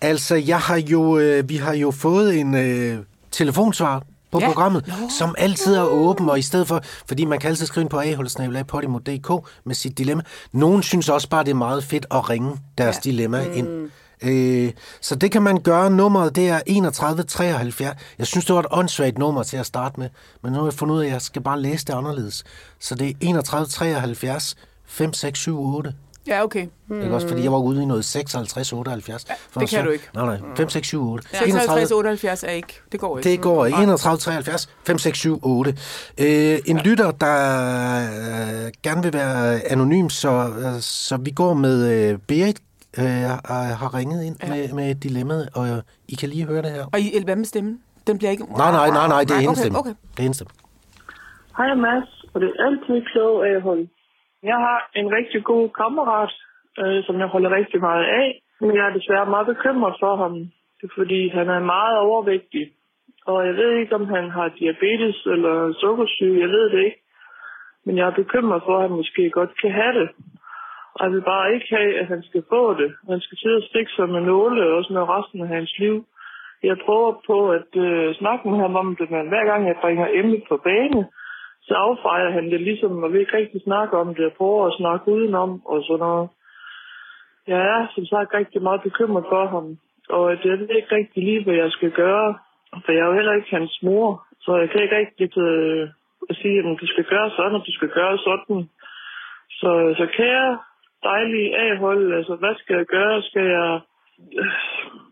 Altså, jeg har jo, øh, vi har jo fået en øh, telefonsvar på Ja. programmet, no. som altid er åben, og i stedet for, fordi man kan altid skrive ind på aholdsnabelag.podimo.dk med sit dilemma. Nogen synes også bare, det er meget fedt at ringe deres ja. dilemma mm. ind. Øh, så det kan man gøre. Nummeret, det er 3173. Jeg synes, det var et åndssvagt nummer til at starte med, men nu har jeg fundet ud af, at jeg skal bare læse det anderledes. Så det er 3173 5678. Ja, okay. Mm. Ikke også, fordi jeg var ude i noget 56, 78. Ja, det kan du ikke. Nej, nej. 5, 6, 7, 8. 56, 78 er ikke. Det går ikke. Det går ikke. 31, 73, 5, 6, 7, 8. Øh, en lytter, der øh, gerne vil være anonym, så, øh, så vi går med øh, Berit, øh, har ringet ind Ja. med, med dilemmaet, og øh, I kan lige høre det her. Og I, hvad med stemmen? Den bliver ikke... Nej, nej, nej, nej, det er okay, hendes stemme. Okay. Det er hendes stemme. Hej Mads, og det er altid klogt af at holde. Jeg har en rigtig god kammerat, øh, som jeg holder rigtig meget af, men jeg er desværre meget bekymret for ham, fordi han er meget overvægtig. Og jeg ved ikke, om han har diabetes eller sukkersyge, jeg ved det ikke. Men jeg er bekymret for, at han måske godt kan have det. Og jeg vil bare ikke have, at han skal få det. Han skal sidde og stikke sig med nåle, også med resten af hans liv. Jeg prøver på at øh, snakke med ham om det, men hver gang jeg bringer emnet på bane, så affejer han det ligesom, og vi ikke rigtig snakke om det. og prøver at snakke udenom og sådan noget. Jeg er som sagt rigtig meget bekymret for ham, og jeg ved ikke rigtig lige, hvad jeg skal gøre, for jeg er jo heller ikke hans mor, så jeg kan ikke rigtig øh, sige, at du skal gøre sådan, og du skal gøre sådan. Så, så kære dejlige A-hold, altså hvad skal jeg gøre? Skal jeg øh,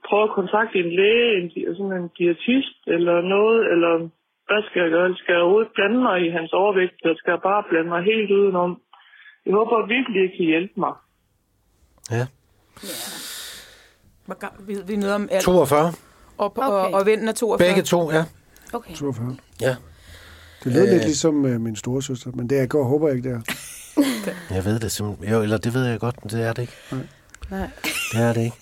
prøve at kontakte en læge, en, sådan en diætist eller noget, eller hvad skal jeg gøre? Skal jeg overhovedet blande mig i hans overvægt, eller skal jeg bare blande mig helt udenom? Jeg håber virkelig, at I kan hjælpe mig. Ja. Hvor ga- Ved vi noget om alt? 42. Og, Okay. og, og vennen er 42? Begge to, ja. Okay. 42. Ja. Det lød Øh. lidt ligesom øh, min store søster, men det jeg går, håber jeg ikke, det er. Jeg ved det simpelthen. Jo, eller det ved jeg godt, men det er det ikke. Nej. Det er det ikke.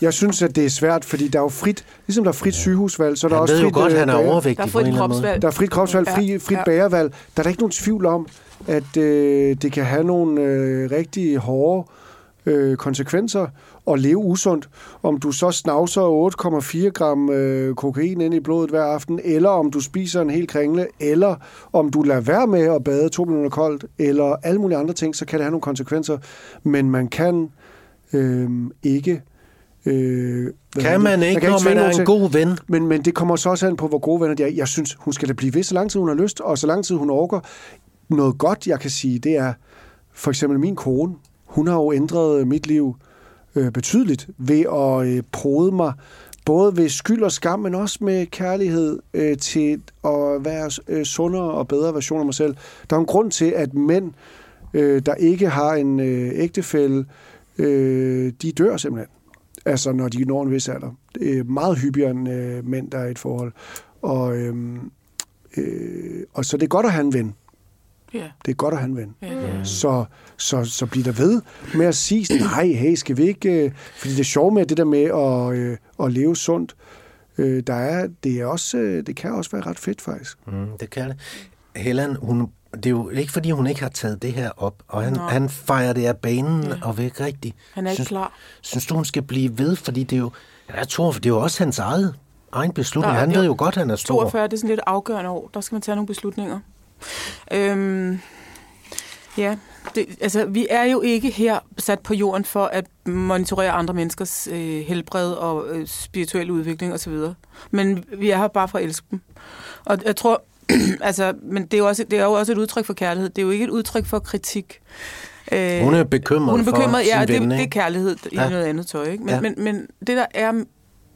Jeg synes, at det er svært, fordi der er jo frit, ligesom der er frit sygehusvalg, så er der Han også ved jo frit, godt, øh, han er overvægtig Der er på en frit kropsvalg. Der er frit kropsvalg, fri, frit ja. bagervalg. Der er der ikke nogen tvivl om, at øh, det kan have nogle øh, rigtig hårde øh, konsekvenser at leve usundt. Om du så snavser 8,4 gram øh, kokain ind i blodet hver aften, eller om du spiser en hel kringle, eller om du lader være med at bade to minutter koldt, eller alle mulige andre ting, så kan det have nogle konsekvenser. Men man kan øh, ikke... Øh, Kan man ikke, kan når tvinge man er en til- god ven? men, men det kommer så også an på, hvor gode venner de er. Jeg synes, hun skal da blive ved, så lang tid hun har lyst, og så lang tid hun orker. Noget godt, jeg kan sige, det er for eksempel min kone. Hun har jo ændret mit liv øh, betydeligt ved at øh, prode mig, både ved skyld og skam, men også med kærlighed øh, til at være øh, sundere og bedre version af mig selv. Der er en grund til, at mænd, øh, der ikke har en øh, ægtefælle, øh, de dør simpelthen. Altså, når de når en vis alder. Det er meget hyppigere end øh, mænd, der er i et forhold. Og, øhm, øh, og så det er godt at have en ven. Ja. Det er godt at have en ven. Ja. Så, så, så bliver der ved med at sige, sådan, nej, hey, skal vi ikke... Øh, fordi det er sjovt med det der med at, øh, at leve sundt. Øh, der er, det, er også, øh, det kan også være ret fedt, faktisk. Mm, det kan det. Helen, hun, det er jo ikke, fordi hun ikke har taget det her op, og han, Nå. han fejrer det af banen ja. og væk rigtigt. Han er ikke synes, klar. Synes du, hun skal blive ved? Fordi det er jo, jeg tror, det er jo også hans eget egen beslutning. Ja, han ved jo godt, han er stor. 42, det er sådan lidt afgørende år. Der skal man tage nogle beslutninger. Øhm, ja, det, altså vi er jo ikke her sat på jorden for at monitorere andre menneskers øh, helbred og øh, spirituelle udvikling osv. Men vi er her bare for at elske dem. Og jeg tror, altså, men det er, jo også, det er jo også et udtryk for kærlighed. Det er jo ikke et udtryk for kritik. Øh, Hun er bekymret, hun er bekymret, for ja, sin det, ven, det er ikke? kærlighed i Ja. noget andet tøj. Ikke? Men, Ja. ja. men, men det, der er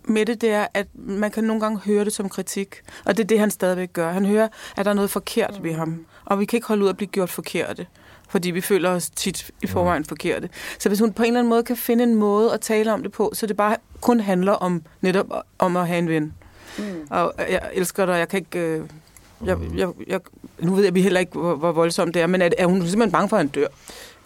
med det, det er, at man kan nogle gange høre det som kritik. Og det er det, han stadigvæk gør. Han hører, at der er noget forkert ved ham. Og vi kan ikke holde ud at blive gjort forkerte. Fordi vi føler os tit i forvejen forkerte. Så hvis hun på en eller anden måde kan finde en måde at tale om det på, så det bare kun handler om netop om at have en ven. Mm. Og jeg elsker dig, jeg kan ikke... Øh, jeg, jeg, jeg, nu ved jeg vi heller ikke, hvor, hvor voldsomt det er, men er, er hun simpelthen bange for, at han dør?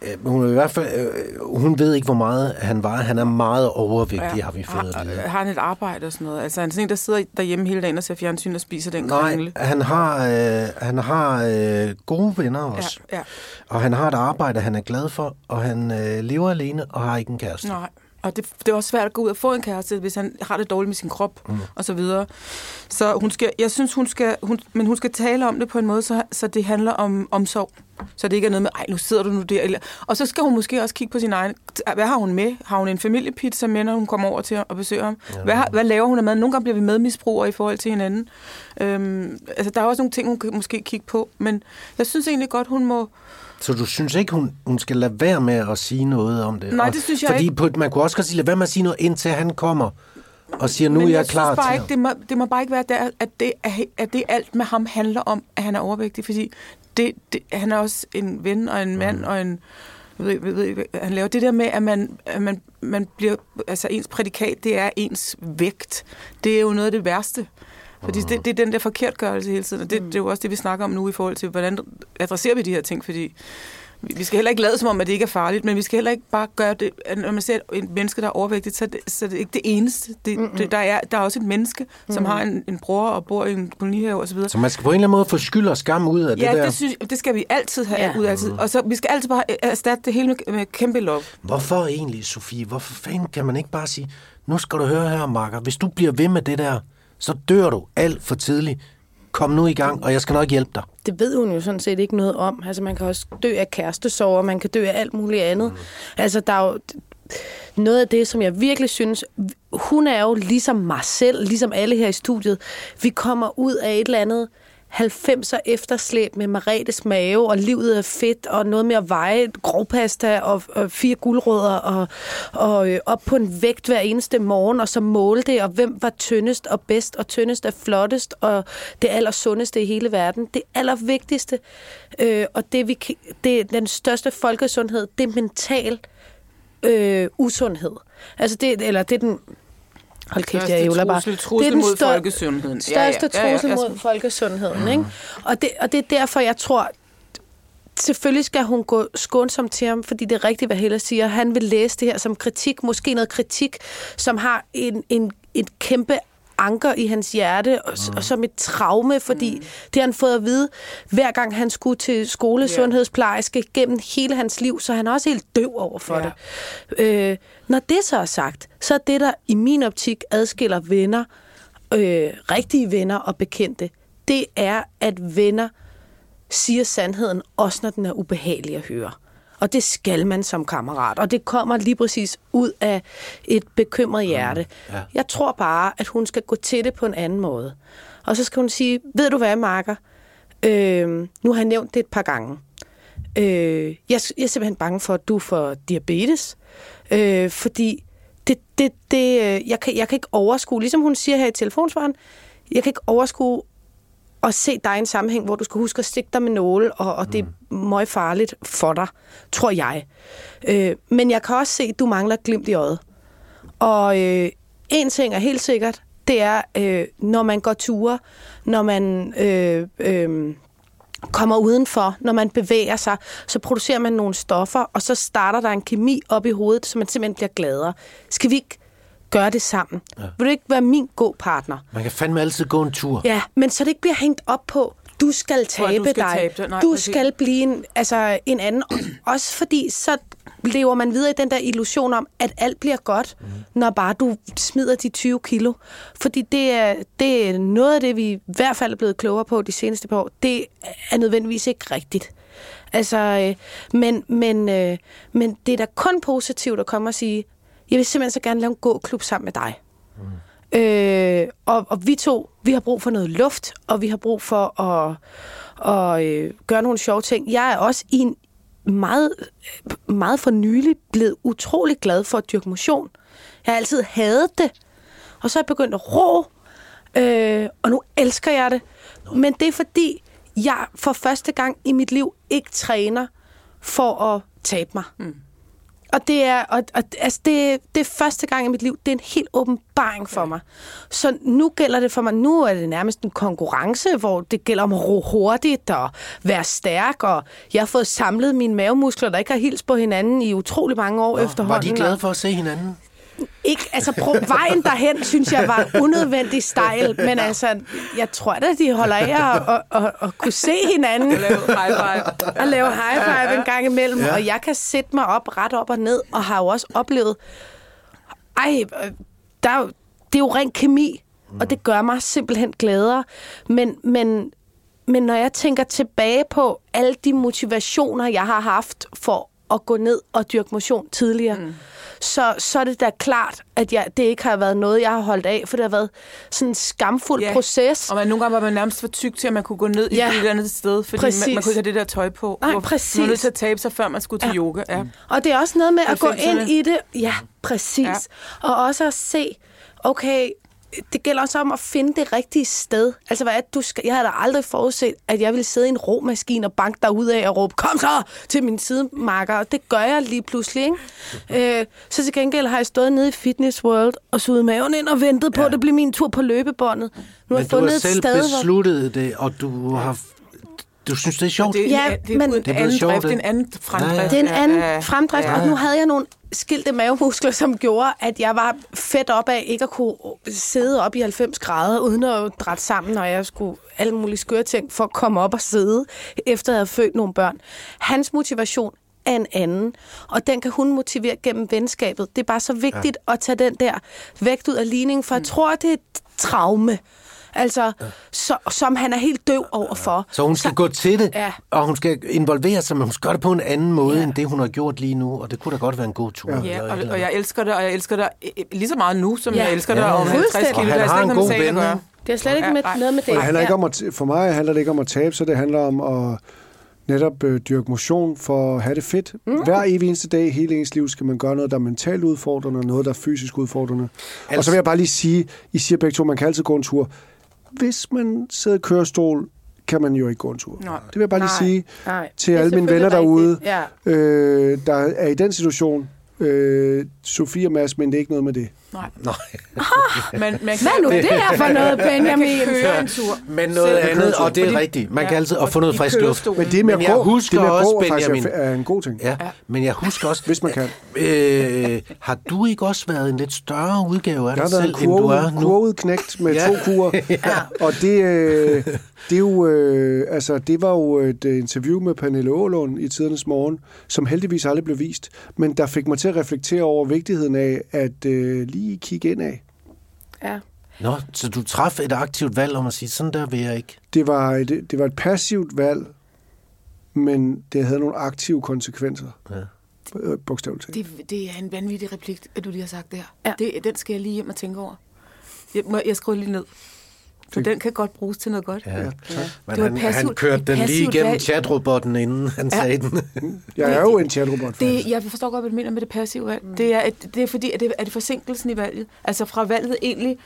Øh, Hun, er i hvert fald, øh, hun ved ikke, hvor meget han var. Han er meget overvægtig, ja. har vi fået har, vide. har han et arbejde og sådan noget? Altså, han sådan en, der sidder derhjemme hele dagen og ser fjernsyn og spiser den Nej, kringle. han har, øh, han har øh, gode venner også. Ja, ja. Og han har et arbejde, han er glad for, og han øh, lever alene og har ikke en kæreste. Nej. Og det, det er også svært at gå ud og få en kæreste, hvis han har det dårligt med sin krop mm. og så videre. Så hun skal, jeg synes, hun skal, hun, men hun skal tale om det på en måde, så, så det handler om omsorg. Så det ikke er noget med, ej, nu sidder du nu der. Eller, og så skal hun måske også kigge på sin egen... Hvad har hun med? Har hun en familiepizza med, når hun kommer over til at besøge ham? Hvad, har, hvad laver hun af mad? Nogle gange bliver vi medmisbrugere i forhold til hinanden. Øhm, altså, der er også nogle ting, hun kan måske kigge på. Men jeg synes egentlig godt, hun må... Så du synes ikke, hun, hun skal lade være med at sige noget om det? Nej, det synes jeg fordi ikke. På, man kunne også godt sige, lad være med at sige noget, indtil han kommer og siger, nu Men er jeg, jeg klar bare til ikke, det må, det må bare ikke være der, at det, er, at det alt med ham handler om, at han er overvægtig, fordi det, det, han er også en ven og en mand og en... Jeg ved, jeg ved, han laver det der med, at man, at man, man bliver... Altså, ens prædikat, det er ens vægt. Det er jo noget af det værste. Fordi det, det er den der forkertgørelse hele tiden, og det, det er jo også det, vi snakker om nu i forhold til, hvordan adresserer vi de her ting, fordi vi skal heller ikke lade som om, at det ikke er farligt, men vi skal heller ikke bare gøre det, at når man ser et menneske, der er overvægtigt, så er det, så er det ikke det eneste. Det, det, der, er, der er også et menneske, som har en, en bror og bor i en kolonihave osv. Så man skal på en eller anden måde få skyld og skam ud af Ja, det der. det, synes, det skal vi altid have Ja. ja. ud af altid. Og så vi skal altid bare erstatte det hele med, med kæmpe lov. Hvorfor egentlig, Sofie? Hvorfor fanden kan man ikke bare sige, nu skal du høre her, Marker, hvis du bliver ved med det der, så dør du alt for tidligt. Kom nu i gang, og jeg skal nok hjælpe dig. det ved hun jo sådan set ikke noget om. Altså, man kan også dø af kærestesorger, man kan dø af alt muligt andet. Mm. Altså, der er jo noget af det, som jeg virkelig synes, hun er jo ligesom mig selv, ligesom alle her i studiet. Vi kommer ud af et eller andet 90'er efterslæb med Maretes mave, og livet er fedt, og noget med at veje grovpasta og, og fire guldrødder, og, og øh, op på en vægt hver eneste morgen, og så måle det, og hvem var tyndest og bedst, og tyndest er flottest, og det allersundeste i hele verden. Det allervigtigste, øh, og det, vi, det er den største folkesundhed, det er mental øh, usundhed. Altså det, eller det er den... Hold kæft, Største jeg ævler bare. trussel- det er den mod stør- folkesundheden. Ja, ja. Største Ja, ja, trussel jeg- mod folkesundheden, ikke? Og det, og det er derfor, jeg tror, selvfølgelig skal hun gå skånsomt til ham, fordi det er rigtigt, hvad Helle siger. Han vil læse det her som kritik, måske noget kritik, som har en, en, et kæmpe anker i hans hjerte, og, og som et traume, fordi mm. det har han fået at vide, hver gang han skulle til skolesundhedsplejerske gennem hele hans liv, så han er også helt døv over for Ja. det. Øh, når det så er sagt, så er det, der i min optik adskiller venner, øh, rigtige venner og bekendte, det er, at venner siger sandheden, også når den er ubehagelig at høre. Og det skal man som kammerat. Og det kommer lige præcis ud af et bekymret hjerte. ja. Jeg tror bare, at hun skal gå til det på en anden måde. Og så skal hun sige, ved du hvad, Marker? Øh, nu har jeg nævnt det et par gange. Øh, jeg, jeg er simpelthen bange for, at du får diabetes. Øh, fordi det, det, det, øh, jeg, kan, jeg kan ikke overskue, ligesom hun siger her i telefonsvaren, jeg kan ikke overskue at se dig i en sammenhæng, hvor du skal huske at stikke dig med nåle, og, og det er meget farligt for dig, tror jeg. Øh, men jeg kan også se, at du mangler glimt i øjet. Og øh, en ting er helt sikkert, det er, øh, når man går ture, når man øh, øh, kommer udenfor, når man bevæger sig, så producerer man nogle stoffer, og så starter der en kemi op i hovedet, så man simpelthen bliver gladere. Skal vi ikke gøre det sammen? Ja. Vil du ikke være min god partner? Man kan fandme altid gå en tur. Ja, men så det ikke bliver hængt op på, du skal tabe du skal dig. tabe dig. Nej, du præcis. skal blive en, altså, en anden. Også fordi, så lever man videre i den der illusion om, at alt bliver godt, mm. når bare du smider de 20 kilo. Fordi det er, det er noget af det, vi i hvert fald er blevet klogere på de seneste par år. Det er nødvendigvis ikke rigtigt. Altså, øh, men, men, øh, men det er da kun positivt at komme og sige, jeg vil simpelthen så gerne lave en gåklub sammen med dig. Øh, og, og vi to, vi har brug for noget luft, og vi har brug for at, at øh, gøre nogle sjove ting. Jeg er også i en meget, meget for nylig blevet utrolig glad for at dyrke motion. Jeg har altid hadet det, og så er jeg begyndt at rå, øh, og nu elsker jeg det. Men det er fordi, jeg for første gang i mit liv ikke træner for at tabe mig. Mm. Og det er, og, og, altså det, det er første gang i mit liv, det er en helt åbenbaring for mig. Så nu gælder det for mig, nu er det nærmest en konkurrence, hvor det gælder om at ro hurtigt og være stærk, og jeg har fået samlet mine mavemuskler, der ikke har hils på hinanden i utrolig mange år Nå, efterhånden. var de glade for at se hinanden? Ikke, altså pro- vejen derhen, synes jeg var unødvendig stejl, men altså, jeg tror da, de holder af at, at, at, at kunne se hinanden Lave high five. og lave high five en gang imellem, ja. og jeg kan sætte mig op, ret op og ned, og har jo også oplevet, ej, der er det er jo ren kemi, og det gør mig simpelthen gladere. Men, men, men når jeg tænker tilbage på alle de motivationer, jeg har haft for at gå ned og dyrke motion tidligere, mm. Så, så er det da klart, at jeg, det ikke har været noget, jeg har holdt af, for det har været sådan en skamfuld Ja. proces. Og man, nogle gange var man nærmest for tyk til, at man kunne gå ned Ja. i et eller andet sted, fordi Præcis. man, man kunne ikke have det der tøj på. Nej, Hvor præcis. Man var nødt til at tabe sig, før man skulle til Ja. yoga. Ja. Og det er også noget med at gå 90'erne. ind i det. Ja, præcis. Ja. Og også at se, okay, det gælder også om at finde det rigtige sted. Altså, hvad er det, du skal, jeg havde da aldrig forudset, at jeg ville sidde i en romaskine og banke dig ud af og råbe, kom så til min sidemarker. Og det gør jeg lige pludselig, ikke? Øh, så til gengæld har jeg stået nede i Fitness World og suget maven ind og ventet på, at det blev min tur på løbebåndet. Nu har Men jeg du fundet har et selv sted, hvor... besluttet det, og du har... Du synes, det er sjovt? Det, Ja, det er men- en Det er anden sjovt, drift, det en anden fremdrift. Ja, ja. Det er en anden Ja, ja. fremdrift, og nu havde jeg nogle skilte mavemuskler, som gjorde, at jeg var fedt op af ikke at kunne sidde op i 90 grader, uden at drætte sammen, når jeg skulle alle mulige skøre ting for at komme op og sidde, efter jeg havde født nogle børn. Hans motivation er en anden, og den kan hun motivere gennem venskabet. Det er bare så vigtigt ja. at tage den der vægt ud af ligningen, for jeg tror, det er et traume. Altså, så, som han er helt døv overfor. Så hun skal gå til det, Ja. og hun skal involvere sig, men hun skal gøre det på en anden måde, ja. end det, hun har gjort lige nu. Og det kunne da godt være en god tur. Ja, et og, og jeg elsker det, og jeg elsker det lige så meget nu, som Ja. jeg elsker Ja, det om ja. 50 Fuldstændig. kilo. Og han er har slet en god ven? Det har slet ikke med, Ja, noget med det. Det handler ikke Ja. om at, for mig handler det ikke om at tabe sig, det handler om at netop øh, dyrke motion for at have det fedt. Mm. Hver evig eneste dag hele ens liv skal man gøre noget, der er mentalt udfordrende, og noget, der er fysisk udfordrende. Altså, og så vil jeg bare lige sige, I siger begge to, man kan altid gå en tur. Hvis man sidder i kørestol, kan man jo ikke gå en tur. Nej. Det vil jeg bare lige Nej, sige nej. til alle mine venner derude. Ja. øh, der er i den situation. Øh, Sofie og Mads, men det er ikke noget med det. Nej. Nej. Men man Hvad kan, nu det her for noget, Benjamin? man kan køre en tur. Men noget Selv- andet, og det er Fordi- rigtigt. Man kan Ja, altid at få noget frisk luft. Men det med Men jeg gå, husker det med også, gå er Benjamin. er en god ting. Ja, men jeg husker også... Hvis man kan. Øh, har du ikke også været en lidt større udgave af dig selv, en end du er kurve, nu? kurvet knægt med Ja. to kurer. ja. Og det, øh, det, er jo, øh, altså, det var jo et øh, interview med Pernille Ålund i tidernes morgen, som heldigvis aldrig blev vist. Men der fik mig til at reflektere over vigtigheden af at øh, lige kigge ind af. Ja. Nå, så du traf et aktivt valg om at sige, sådan der vil jeg ikke. Det var, et, det var et passivt valg, men det havde nogle aktive konsekvenser. Ja. Øh, Bogstaveligt talt. Det, det er en vanvittig replik, at du lige har sagt det her. Ja. Det, den skal jeg lige hjem og tænke over. Jeg, må, jeg skriver lige ned. For den kan godt bruges til noget godt. Ja, Ja. Men Det var han, et han passivt- kørte den lige passivt igennem valg. chatrobotten, inden han Ja. sagde den. Jeg er jo en chatrobot. Det, faktisk. jeg forstår godt, hvad du mener med det passive valg. Mm. Det, er, et, det er fordi, at det, er det forsinkelsen i valget. Altså fra valget egentlig,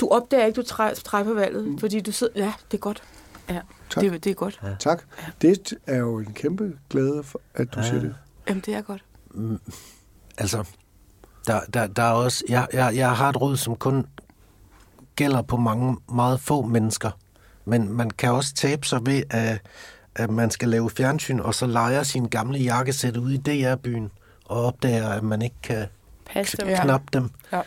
du opdager ikke, du træ- træffer valget, mm. fordi du sidder, ja, det er godt. Ja, Tak. det, det er godt. Ja. Tak. Det er jo en kæmpe glæde, for, at du ja. siger det. Jamen, det er godt. Altså, der, der, der er også... Jeg, jeg, jeg har et råd, som kun gælder på mange, meget få mennesker. Men man kan også tabe sig ved, at, at man skal lave fjernsyn, og så leger sin gamle jakkesæt ude i DR-byen, og opdager, at man ikke kan Pas dem. Knappe dem. Ja.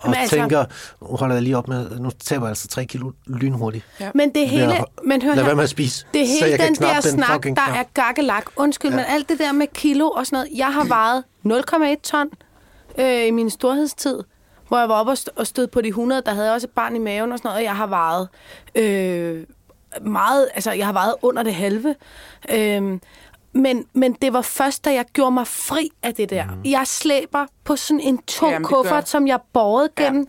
Og Men altså- tænker, nu holder jeg lige op med, nu taber jeg altså tre kilo lynhurtigt. Ja. Men det hele, at- men hør Lad her, være med at spise, det hele den der den snak, der knap. er gakkelak. Undskyld, ja. men alt det der med kilo og sådan noget. Jeg har vejet 0,1 ton øh, i min storhedstid, hvor jeg var oppe og, st- og stød på de 100, der havde jeg også et barn i maven og sådan noget, og jeg har vejet øh, meget, altså jeg har vejet under det halve. Øh, men, men det var først, da jeg gjorde mig fri af det der. Mm. Jeg slæber på sådan en tung Jamen, kuffert, som jeg borgede gennem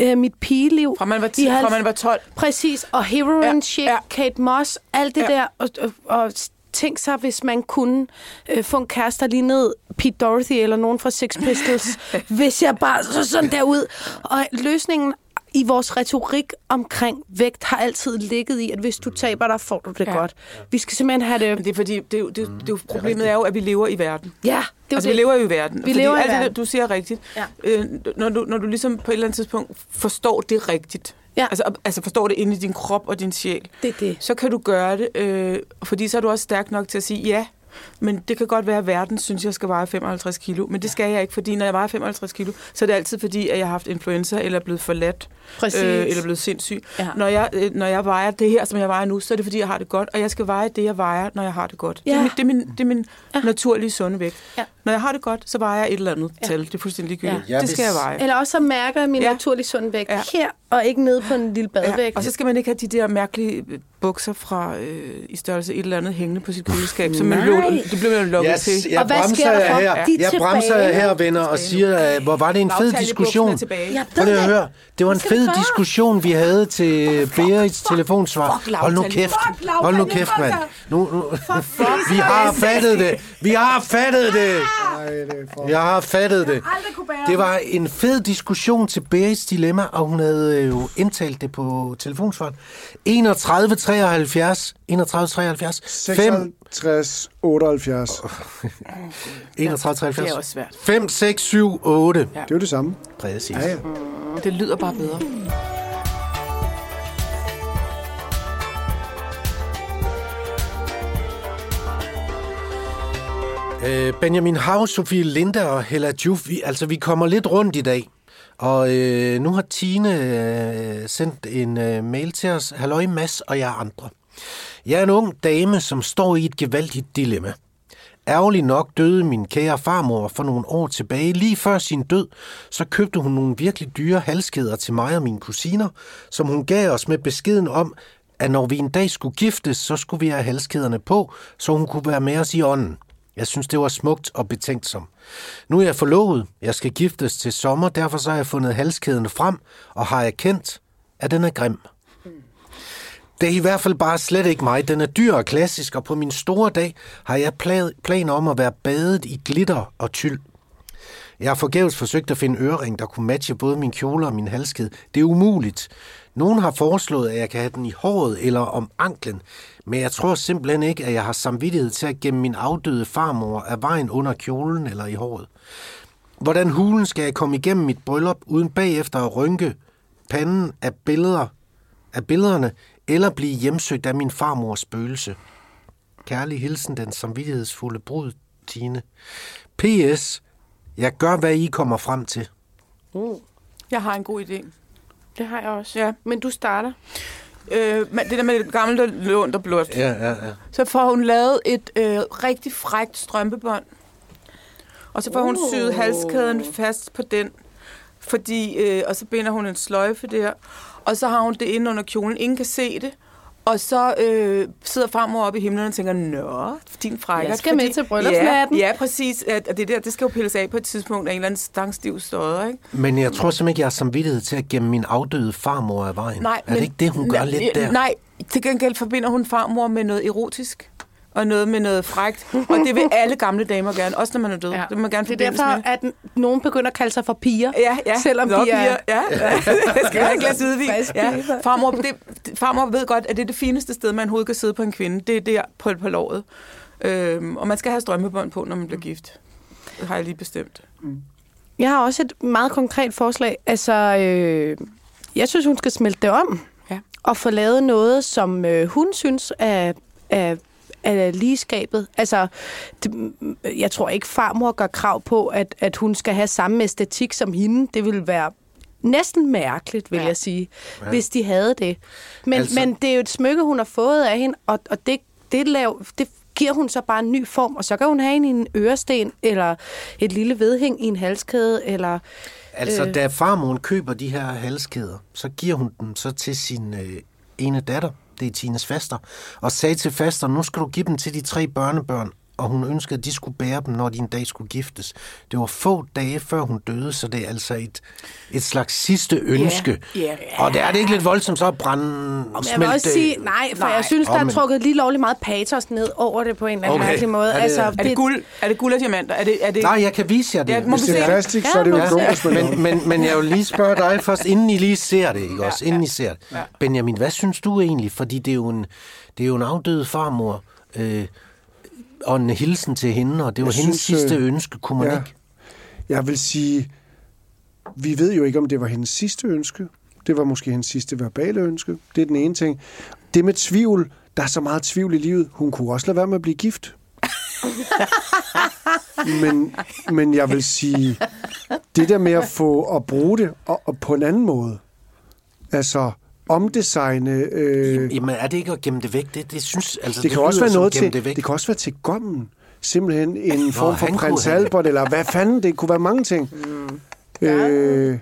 øh, mit pigeliv. Fra man var, I 10, fra man var 12. Præcis, og heroin Ja, ja, chic, ja. ja. Kate Moss, alt det Ja. ja. der. Og, og, og tænk sig, hvis man kunne øh, få en kæreste, der lignede Pete Dorothy eller nogen fra Sex Pistols, hvis jeg bare så sådan derud. Og løsningen i vores retorik omkring vægt har altid ligget i, at hvis du taber dig, får du det Ja. godt. Vi skal simpelthen have det... Men det er fordi, det, det, jo- det, er jo- problemet er jo, at vi lever i verden. Ja, det er altså, det. vi lever jo i verden. Vi fordi lever i alt det, verden. der, du siger er rigtigt. Ja. Øh, når, du, når du ligesom på et eller andet tidspunkt forstår det rigtigt, Ja. altså, altså forstår det inde i din krop og din sjæl, Det er det. så kan du gøre det, øh, fordi så er du også stærk nok til at sige, ja, men det kan godt være, at verden synes, jeg skal veje 55 kilo, men det skal jeg ikke, fordi når jeg vejer 55 kilo, så er det altid fordi, at jeg har haft influenza, eller er blevet forladt, Præcis. øh, eller blevet sindssyg. Ja. Når, jeg, øh, når jeg vejer det her, som jeg vejer nu, så er det fordi, jeg har det godt, og jeg skal veje det, jeg vejer, når jeg har det godt. Det er Ja. min, det er min, det er min Ja. naturlige sunde vægt. Ja. Når jeg har det godt, så vejer jeg et eller andet Ja. tal. Det er fuldstændig ligegyldigt. Ja. Det skal jeg veje. Eller også så mærker jeg min Ja. naturlige sunde vægt Ja. her, og ikke nede på en lille badvægt. Ja, og så skal man ikke have de der mærkelige øh, bukser fra øh, i størrelse et eller andet hængende på sit køleskab, som man Nej. blev, det blev man lukket Jeg, til. jeg Og hvad bremser sker der her, De jeg bremser jer her, venner, og siger, at hvor var det en fed diskussion. Prøv lige at det. høre. Det var en fed diskussion, vi havde til Berits telefonsvar. fuck Hold nu kæft. Hold nu kæft, mand. Nu, nu. Vi har fattet det. Vi har fattet det. Ej, for... Jeg har fattet det. Det var en fed diskussion til Berits dilemma, og hun havde jo indtalt det på telefonsvaren. 31 73 31 73 5 56, 78. 31 73 Det er også svært. 5 6 7 8. Det er jo det samme. Præcis. Ja, ja. Det lyder bare bedre. Øh, Benjamin Hav, Sofie Linda og Hella Juf, vi, altså vi kommer lidt rundt i dag. Og øh, nu har Tine øh, sendt en øh, mail til os. Halløj Mads og jer andre. Jeg er en ung dame, som står i et gevaldigt dilemma. Ærgerligt nok døde min kære farmor for nogle år tilbage. Lige før sin død, så købte hun nogle virkelig dyre halskæder til mig og mine kusiner, som hun gav os med beskeden om, at når vi en dag skulle giftes, så skulle vi have halskæderne på, så hun kunne være med os i ånden. Jeg synes, det var smukt og betænksom. Nu er jeg forlovet. Jeg skal giftes til sommer, derfor så har jeg fundet halskæden frem og har erkendt, at den er grim. Det er i hvert fald bare slet ikke mig. Den er dyr og klassisk, og på min store dag har jeg planer om at være badet i glitter og tyld. Jeg har forgæves forsøgt at finde ørering, der kunne matche både min kjole og min halskæde. Det er umuligt. Nogen har foreslået, at jeg kan have den i håret eller om anklen, men jeg tror simpelthen ikke, at jeg har samvittighed til at gemme min afdøde farmor af vejen under kjolen eller i håret. Hvordan hulen skal jeg komme igennem mit bryllup, uden bagefter at rynke panden af billeder af billederne, eller blive hjemsøgt af min farmors spøgelse. Kærlig hilsen, den samvittighedsfulde brud, Tine. P.S. Jeg gør, hvad I kommer frem til. Mm. Jeg har en god idé. Det har jeg også. Ja. Men du starter. Øh, men det der med det gamle lånt og blåt. Ja, ja, ja. Så får hun lavet et øh, rigtig frækt strømpebånd. Og så får hun Uh. syet halskæden fast på den. Fordi, øh, og så binder hun en sløjfe der. Og så har hun det inde under kjolen. Ingen kan se det. Og så øh, sidder farmor oppe i himlen og tænker, Nå, din frækker. Jeg skal med til bryllupsnatten." Ja, ja, præcis. At, at det der, det skal jo pilles af på et tidspunkt af en eller anden stangstiv stodder, ikke? Men jeg tror simpelthen ikke, jeg har samvittighed til at gemme min afdøde farmor af vejen. Nej, er det ikke det, hun gør nej, lidt der? Nej, til gengæld forbinder hun farmor med noget erotisk. Og noget med noget frægt. Og det vil alle gamle damer gerne, også når man er død. Ja. Det vil man gerne det er derfor, med. at nogen begynder at kalde sig for piger. Ja, ja. Selvom Nå, de er... piger. Ja, ja. skal jeg glas hvidvin? Frisk Ja. Farmor, det, det- farmor ved godt, at det er det fineste sted, man overhovedet kan sidde på en kvinde. Det er der på, på låret. Øhm, og man skal have strømmebånd på, når man bliver gift. Det har jeg lige bestemt. Jeg har også et meget konkret forslag. Altså, øh, jeg synes, hun skal smelte det om. Ja. Og få lavet noget, som øh, hun synes er, er, er ligeskabet. Altså, det, jeg tror ikke, farmor gør krav på, at, at hun skal have samme æstetik som hende. Det ville være næsten mærkeligt, vil ja. jeg sige, ja. hvis de havde det. Men, Altså- altså... men det er jo et smykke, hun har fået af hende, og, og det, det, lav, det giver hun så bare en ny form, og så kan hun have en i en øresten, eller et lille vedhæng i en halskæde, eller... Altså, øh. da farmoren køber de her halskæder, så giver hun dem så til sin øh, ene datter, det er Tines faster, og sagde til faster, nu skal du give dem til de tre børnebørn, og hun ønskede, at de skulle bære dem, når de en dag skulle giftes. Det var få dage før hun døde, så det er altså et, et slags sidste ønske. ja. Og det er det ikke lidt voldsomt så at brænde Men jeg vil smelte- også sige, nej, for Nej. jeg synes, der er trukket lige lovligt meget patos ned over det på en eller anden Okay. mærkelig måde. Er det- altså, er Er det guld, er det guld og diamanter? Er det, er det, Nej, jeg kan vise jer det. Ja, hvis vi Hvis det er plastik, så Ja, er det jo gummibånd. men, men, men jeg vil lige spørge dig først, inden I lige ser det, ikke også? Inden I ser det. Benjamin, hvad synes du egentlig? Fordi det er jo en, det er jo en afdød farmor, øh, og en hilsen til hende, og det var Jeg hendes synes, sidste øh, ønske, kunne man ja. ikke? Jeg vil sige, vi ved jo ikke, om det var hendes sidste ønske. Det var måske hendes sidste verbale ønske. Det er den ene ting. Det med tvivl, der er så meget tvivl i livet. Hun kunne også lade være med at blive gift. men, men jeg vil sige, det der med at få at bruge det og, og på en anden måde. Altså omdesigne. Øh, Jamen, er det ikke at gemme det væk? Det, det synes, altså, det kan også være noget til, det væk. det kan også være til gommen. Simpelthen en form for prins Albert, eller hvad fanden, det kunne være mange ting. Mm. Øh, men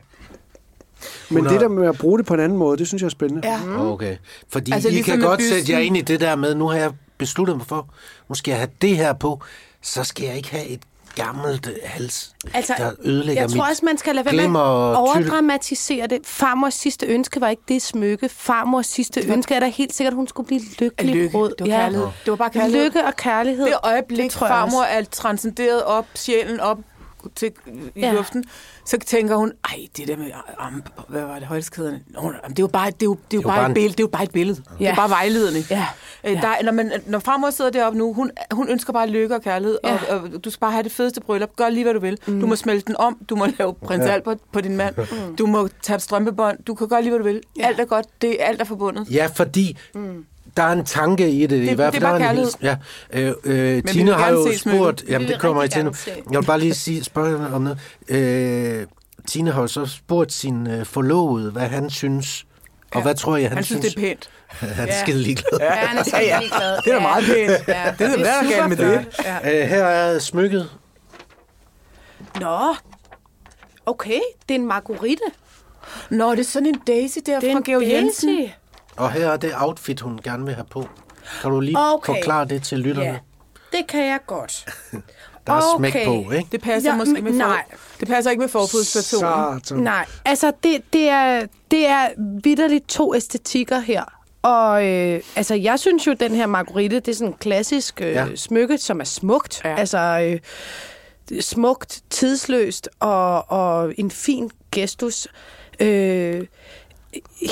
Hun det har- der med at bruge det på en anden måde, det synes jeg er spændende. Ja. Okay. Fordi Altså, I ligesom kan godt bysten. sætte jer ind i det der med, nu har jeg besluttet mig for, nu skal jeg have det her på, så skal jeg ikke have et gammelt hals, Altså, der ødelægger jeg tror mit også, man skal lade være med at overdramatisere det. Farmors sidste ønske var ikke det smykke. Farmors sidste ønske er da helt sikkert, at hun skulle blive lykkelig. lykke. brud. Det var kærlighed. Det var bare kærlighed. Lykke og kærlighed. det øjeblik, Det tror jeg farmor er transcenderet op, sjælen op til, i Ja. luften, så tænker hun, ej, det der med, um, hvad var det, højskæderne? Nå, det er jo bare, det er jo, det er jo bare, bare et en- billede, det er jo bare et billede. Ja. Det er bare vejledende. Ja. Øh, Ja. Der, er- når, man, når farmor sidder deroppe nu, hun, hun ønsker bare lykke og kærlighed, Ja. og, og du skal bare have det fedeste bryllup. Gør lige, hvad du vil. Mm. Du må smelte den om, du må lave prins ja. Albert på din mand, mm. du må tage strømpebånd, du kan gøre lige, hvad du vil. Ja. Alt er godt, det, alt er forbundet. Ja, fordi mm. Der er en tanke i det. det I Det- hvert det fald er der bare en hils- Ja. Øh, øh, Tina har jo spurgt... Jamen, det kommer jeg til nu. Jeg vil bare lige sige, spørge om noget. Øh, Tina har jo så spurgt sin øh, forlovede, hvad han synes. Og Ja. hvad tror jeg, han, Han synes, det er pænt. Han er Ja. skide ligeglad. Ja, han er ja. ligeglad. Det er meget pænt. Ja, Det er, hvad er der galt med det? Ja. Øh, her er smykket. Nå, okay. Det er en marguerite. Nå, det er sådan en daisy der Det er fra Georg Jensen. daisy. Og her er det outfit, hun gerne vil have på. Kan du lige Okay. forklare det til lytterne? Ja, det kan jeg godt. Der er smæk Okay. på, ikke? Det passer Ja, måske men med for, nej. Det passer ikke med forfodspersonen. Satan. Nej, altså det, det, er, det er vidderligt to æstetikker her. Og øh, altså, jeg synes jo, den her marguerite, det er sådan en klassisk øh, Ja. smykke, som er smukt. Ja. Altså øh, smukt, tidsløst og, og en fin gestus. Øh,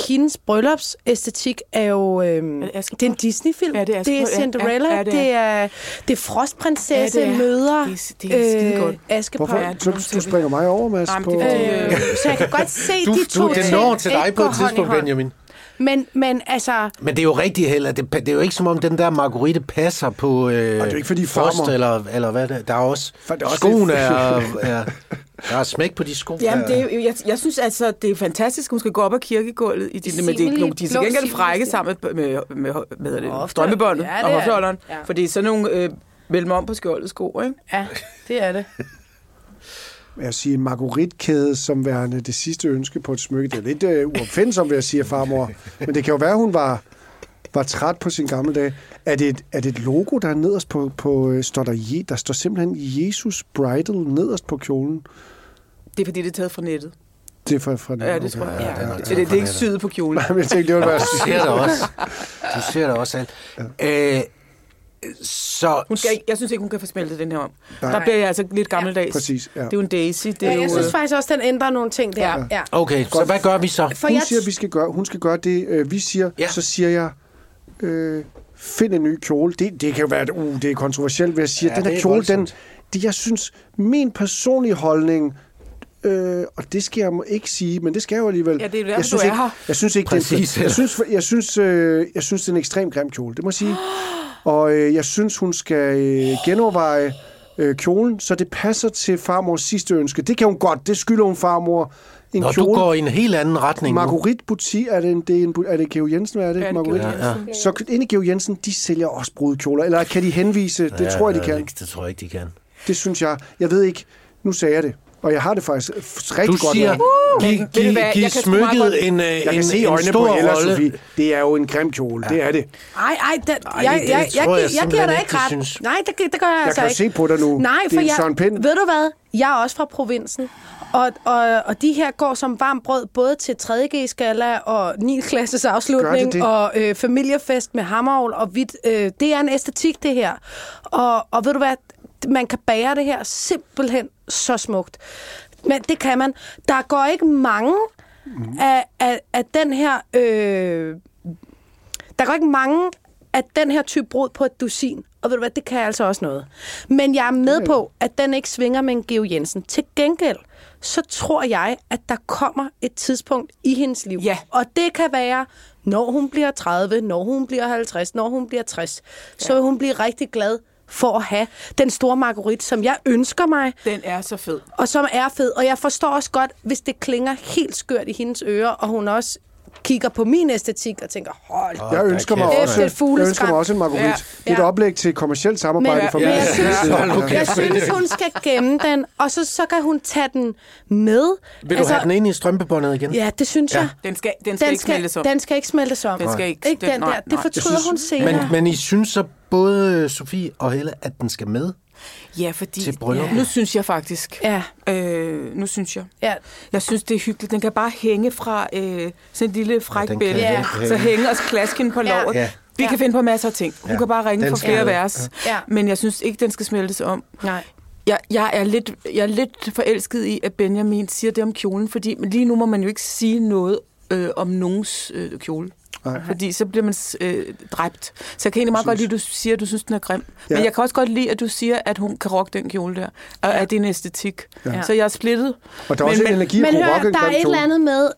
hendes bryllupsæstetik er jo... Øh, det Askepot? det er en Disney-film. Ja, det er det er. Cinderella. Ja, Ja, ja, det det, er. er, det er frostprinsesse Ja, det er. møder Det er- det er skidegodt. Askepot. Hvorfor? Ja, Så du springer mig over, Mads, Nej, men på... det er Øh, så jeg kan godt se Du, de to du, det ting når til dig ikke på et hånd i tidspunkt, hånd. Benjamin. Men, men altså, Men det er jo rigtigt heller. Det, det er jo ikke som om den der marguerite passer på øh, Og det er ikke, fordi frost, eller, eller hvad det er. Der er også, For det er også skoene lidt- er, er, der er smæk på de sko. Jamen, Ja. det er, jeg, jeg synes altså, det er fantastisk, hun skal gå op ad kirkegulvet. I de, men det er, de er til gengæld frække sammen med, med, med, med, strømpebåndet Ja, og er hofteholderen. Ja. For det er sådan nogle øh, mellem om på skjoldet sko, ikke? ja, det er det. Jeg siger en margaritkæde som værende det sidste ønske på et smykke. Det er lidt uh, uopfindsomt, vil jeg sige, farmor. Men det kan jo være, hun var, var træt på sin gamle dag. Er det, et, er det et logo, der er nederst på, på øh, står der, Je, der står simpelthen Jesus Bridal nederst på kjolen? Det er fordi, det er taget fra nettet. Det er fra, fra Ja, det tror jeg. Ja, Ja, det er det, det, det, er ikke nettet. syet på kjolen. Nej, men jeg tænkte, det var være Du ser det også. Du ser det også alt. Øh, så, Hun skal ikke, jeg synes ikke, hun kan få smeltet den her om. Nej. Der bliver jeg altså lidt gammeldags. Præcis, ja. Det er jo en daisy. Det er Ja, jo, jeg synes øh, faktisk også, den ændrer nogle ting der. Ja. Ja. ja. okay, så hvad gør vi så? For Hun jeg, siger, vi skal gøre, hun skal gøre det, øh, vi siger. Ja. Ja. Så siger jeg, øh, find en ny kjole. Det, det kan jo være, at uh, det er kontroversielt, hvad jeg siger. Ja, den her er kjole, den, det, jeg synes, min personlige holdning, øh, og det skal jeg må ikke sige, men det skal jeg jo alligevel. Ja, det er derfor, jeg synes du er ikke, her. Jeg synes ikke, Præcis, det, er, jeg synes, jeg synes, øh, jeg synes, det er en ekstremt grim kjole, det må jeg sige. Og øh, jeg synes, hun skal øh, genoverveje øh, kjolen, så det passer til farmors sidste ønske. Det kan hun godt, det skylder hun farmor. En du kjole. går i en helt anden retning nu. Marguerite Butik, er det, en, det er, en, er det Geo Jensen, hvad er det? Ja, det er Marguerite? Georg Jensen. Så inde i Geo Jensen, de sælger også brudekjoler, eller kan de henvise? Det Ja, tror jeg, de ja, kan. Det, det tror jeg ikke, de kan. Det synes jeg. Jeg ved ikke, nu sagde jeg det, og jeg har det faktisk rigtig Du godt siger, med det. giv, Ved du giv, hvad, giv jeg kan smykket godt- en, øh, Jeg en, kan se i en øjnene på stor Hella, rolle. Sofie. Det er jo en grim kjole, det er det. Ej, ej, den, Ej, jeg, det jeg, jeg, jeg jeg, jeg, jeg giver dig ikke, du ret. synes. Nej, det, det gør jeg, Jeg altså kan ikke. se på dig nu. Nej, Det for er jeg, Søren Pind. ved du hvad? Jeg er også fra provinsen. Og, og, og de her går som varmt brød både til 3G-skala og 9. klasses afslutning det? og øh, familiefest med hammerovl og hvidt. Øh, det er en æstetik, det her. Og, og ved du hvad? Man kan bære det her simpelthen så smukt. Men det kan man. Der går ikke mange mm. af, af, af den her... Øh, der går ikke mange af den her type brud på et dusin. Og ved du hvad, det kan altså også noget. Men jeg er med på, at den ikke svinger med en Geo Jensen. Til gengæld, så tror jeg, at der kommer et tidspunkt i hendes liv. Ja. Og det kan være, når hun bliver 30, når hun bliver 50, når hun bliver 60. Så vil hun blive rigtig glad for at have den store marguerite, som jeg ønsker mig, Den er så fed. og som er fed. Og jeg forstår også godt, hvis det klinger helt skørt i hendes ører, og hun også kigger på min æstetik og tænker, hold Jeg der ønsker, mig også, jeg ønsker mig også en marguerite. Ja. Det er et Ja. oplæg til kommersielt samarbejde Men- for men mig. jeg synes- Jeg synes, hun skal gemme den, og så, så kan hun tage den med. Vil du have den ind i strømpebåndet igen? Ja, det synes jeg. Den skal, den skal Den ikke smeltes om. den skal ikke smeltes om. Den skal ikke- ikke den- nej, der. Det fortryder Jeg hun synes- senere. Men, men I synes så både Sofie og Helle, at den skal med? Ja, fordi... Til brylluppet. Nu synes jeg faktisk... Ja, Øh, nu synes jeg. ja. Jeg synes, det er hyggeligt. Den kan bare hænge fra øh, sådan en lille fræk Ja, den ja, kan bælte. Ja. hænge. Så hænge os klasken på Ja. lovet. Ja. Vi Ja. kan finde på masser af ting. Hun Ja. kan bare ringe Den for flere med. vers. Ja. Men jeg synes ikke, den skal smeltes om. Nej. Jeg, jeg, er lidt, jeg er lidt forelsket i, at Benjamin siger det om kjolen, fordi men lige nu må man jo ikke sige noget øh, om nogens øh, kjole. Nej. Fordi så bliver man øh, dræbt. Så jeg kan egentlig meget godt lide, at du siger, at du synes, den er grim. Ja. Ja. Men jeg kan også godt lide, at du siger, at hun kan rocke den kjole der. Og at det er en æstetik. Ja. Så jeg er splittet. Og der er også en energi at Men kunne hør, rocke en der er et eller andet med,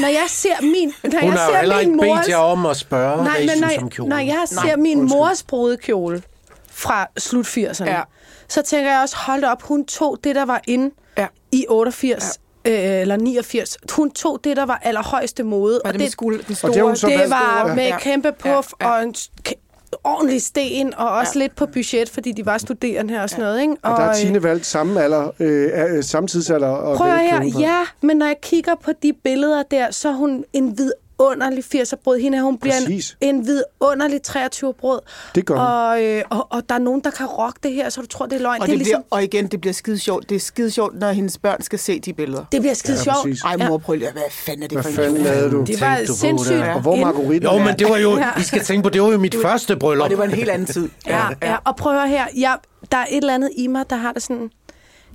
når jeg ser min, når Hun jeg ser min ikke bedt mors, jer om at spørge, nej, hvad I men synes når, om kjolen. når jeg Nej, ser min undskyld. mors brudekjole fra slut 80'erne, Ja. så tænker jeg også, hold op, hun tog det, der var inde Ja. i 88, ja. Øh, eller 89. Hun tog det, der var allerhøjeste mode. Var det, med skuld, den store, det har hun så det var over. med Ja. kæmpe puff Ja, ja. og en ordentlig sten, og også Ja. lidt på budget, fordi de var studerende her og sådan noget. Ikke? Og der er øh, Tine valgt samme alder, øh, øh, samme tidsalder. Og Prøv at her, ja, men når jeg kigger på de billeder der, så er hun en vidunderlig 80'er-brød. Hende her, hun bliver en, Præcis. en vidunderlig 23-brød. Det gør. Og, øh, og, og der er nogen, der kan rocke det her, så du tror, det er løgn. Og, det, det er ligesom, bliver, og igen, det bliver skide sjovt. Det er skide sjovt, når hendes børn skal se de billeder. det bliver skide Ja, sjovt. præcis. Ej, mor, prøv lige, hvad fanden er det Hvad for en fanden lavede du? Det var du sindssygt. det? Og hvor Marguerite? Jo, men det var jo, Ja. I skal tænke på, det var jo mit første bryllup. Og det var en helt anden tid. Ja, ja, og prøv her. Jeg, der er et eller andet i mig, der har det sådan...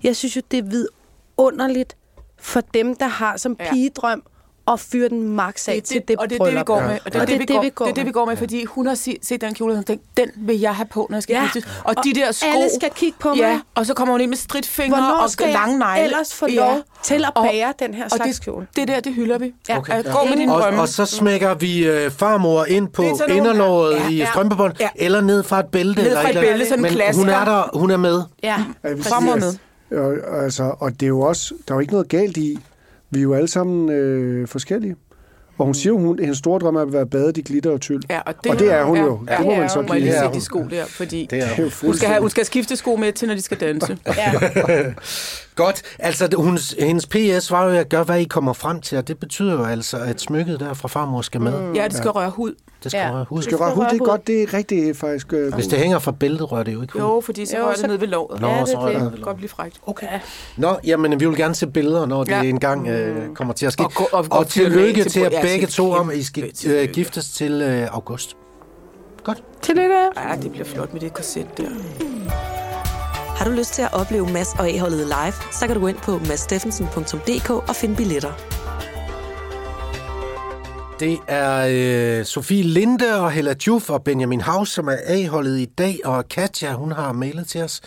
Jeg synes jo, det er vidunderligt for dem, der har som Ja. pigedrøm at fyre den max af Det, til det og det er det, vi går med. Og det er det, vi går, det, det, vi går med, fordi hun har se- set den kjole, og tænkt, den vil jeg have på, når jeg skal Ja. giftes. Og, de der sko. alle skal kigge på mig. Ja, og så kommer hun ind med stridtfingre Hvornår og skal lange negle. ellers få lov til at Og- bære den her og slags det, kjole? det der, det hylder vi. Ja. Okay. Gå med dine Og, drømme. og så smækker vi øh, farmor ind på Det er inderlåret Ja, i ja. strømpebånd, Ja. eller ned fra et bælte. Ned eller fra et bælte, sådan en Men klasker. hun er der, hun er med. Ja. Farmor med. Og, altså, og det er jo også, der er jo ikke noget galt i, vi er jo alle sammen øh, forskellige. Og hun siger jo, hun, hendes store drøm er at være badet i glitter og tyld. Ja, og, Og det er hun ja, jo. Ja, Det må man så Må jeg give lige hende. se de sko der, fordi Det er Det jo hun skal, have, hun skal skifte sko med til, når de skal danse. ja. Godt. Altså, det- hun, hendes PS var jo at gøre, hvad I kommer frem til, og det betyder jo altså, at smykket der fra farmor skal med. Mm. Ja, det skal røre hud. Det skal Ja. røre hud. Det skal røre hud, det er godt, det er rigtig faktisk... Øh, Hvis det hænger fra bæltet, rører det jo ikke hud. Jo, fordi så rører det ned ved låret. Nå, Ja, det så er rører det. det godt blive frækt. Okay. Nå, jamen, vi vil gerne se billeder, når det Ja. engang øh, kommer til at ske. Og og- og og tillykke til til ja, begge to om, at I skal øh, giftes til øh, august. Godt. Tillykke. Ja, det bliver flot med det korset der. Har du lyst til at opleve Mads og A-holdet live, så kan du gå ind på madssteffensen.dk og finde billetter. Det er øh, Sofie Linde og Hella Juf og Benjamin Haus, som er A-holdet i dag, og Katja, hun har mailet til os.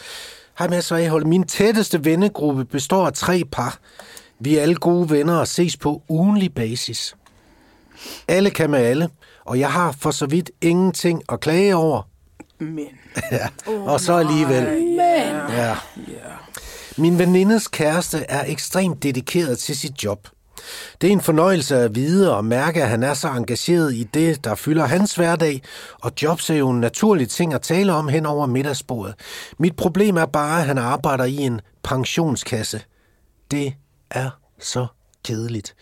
Hej Mads og A-holdet. Min tætteste vennegruppe består af tre par. Vi er alle gode venner og ses på ugenlig basis. Alle kan med alle, og jeg har for så vidt ingenting at klage over. Men Ja, og så alligevel. Ja. Min venindes kæreste er ekstremt dedikeret til sit job. Det er en fornøjelse at vide og mærke, at han er så engageret i det, der fylder hans hverdag, og jobs er jo en naturlig ting at tale om hen over middagsbordet. Mit problem er bare, at han arbejder i en pensionskasse. det er så kedeligt.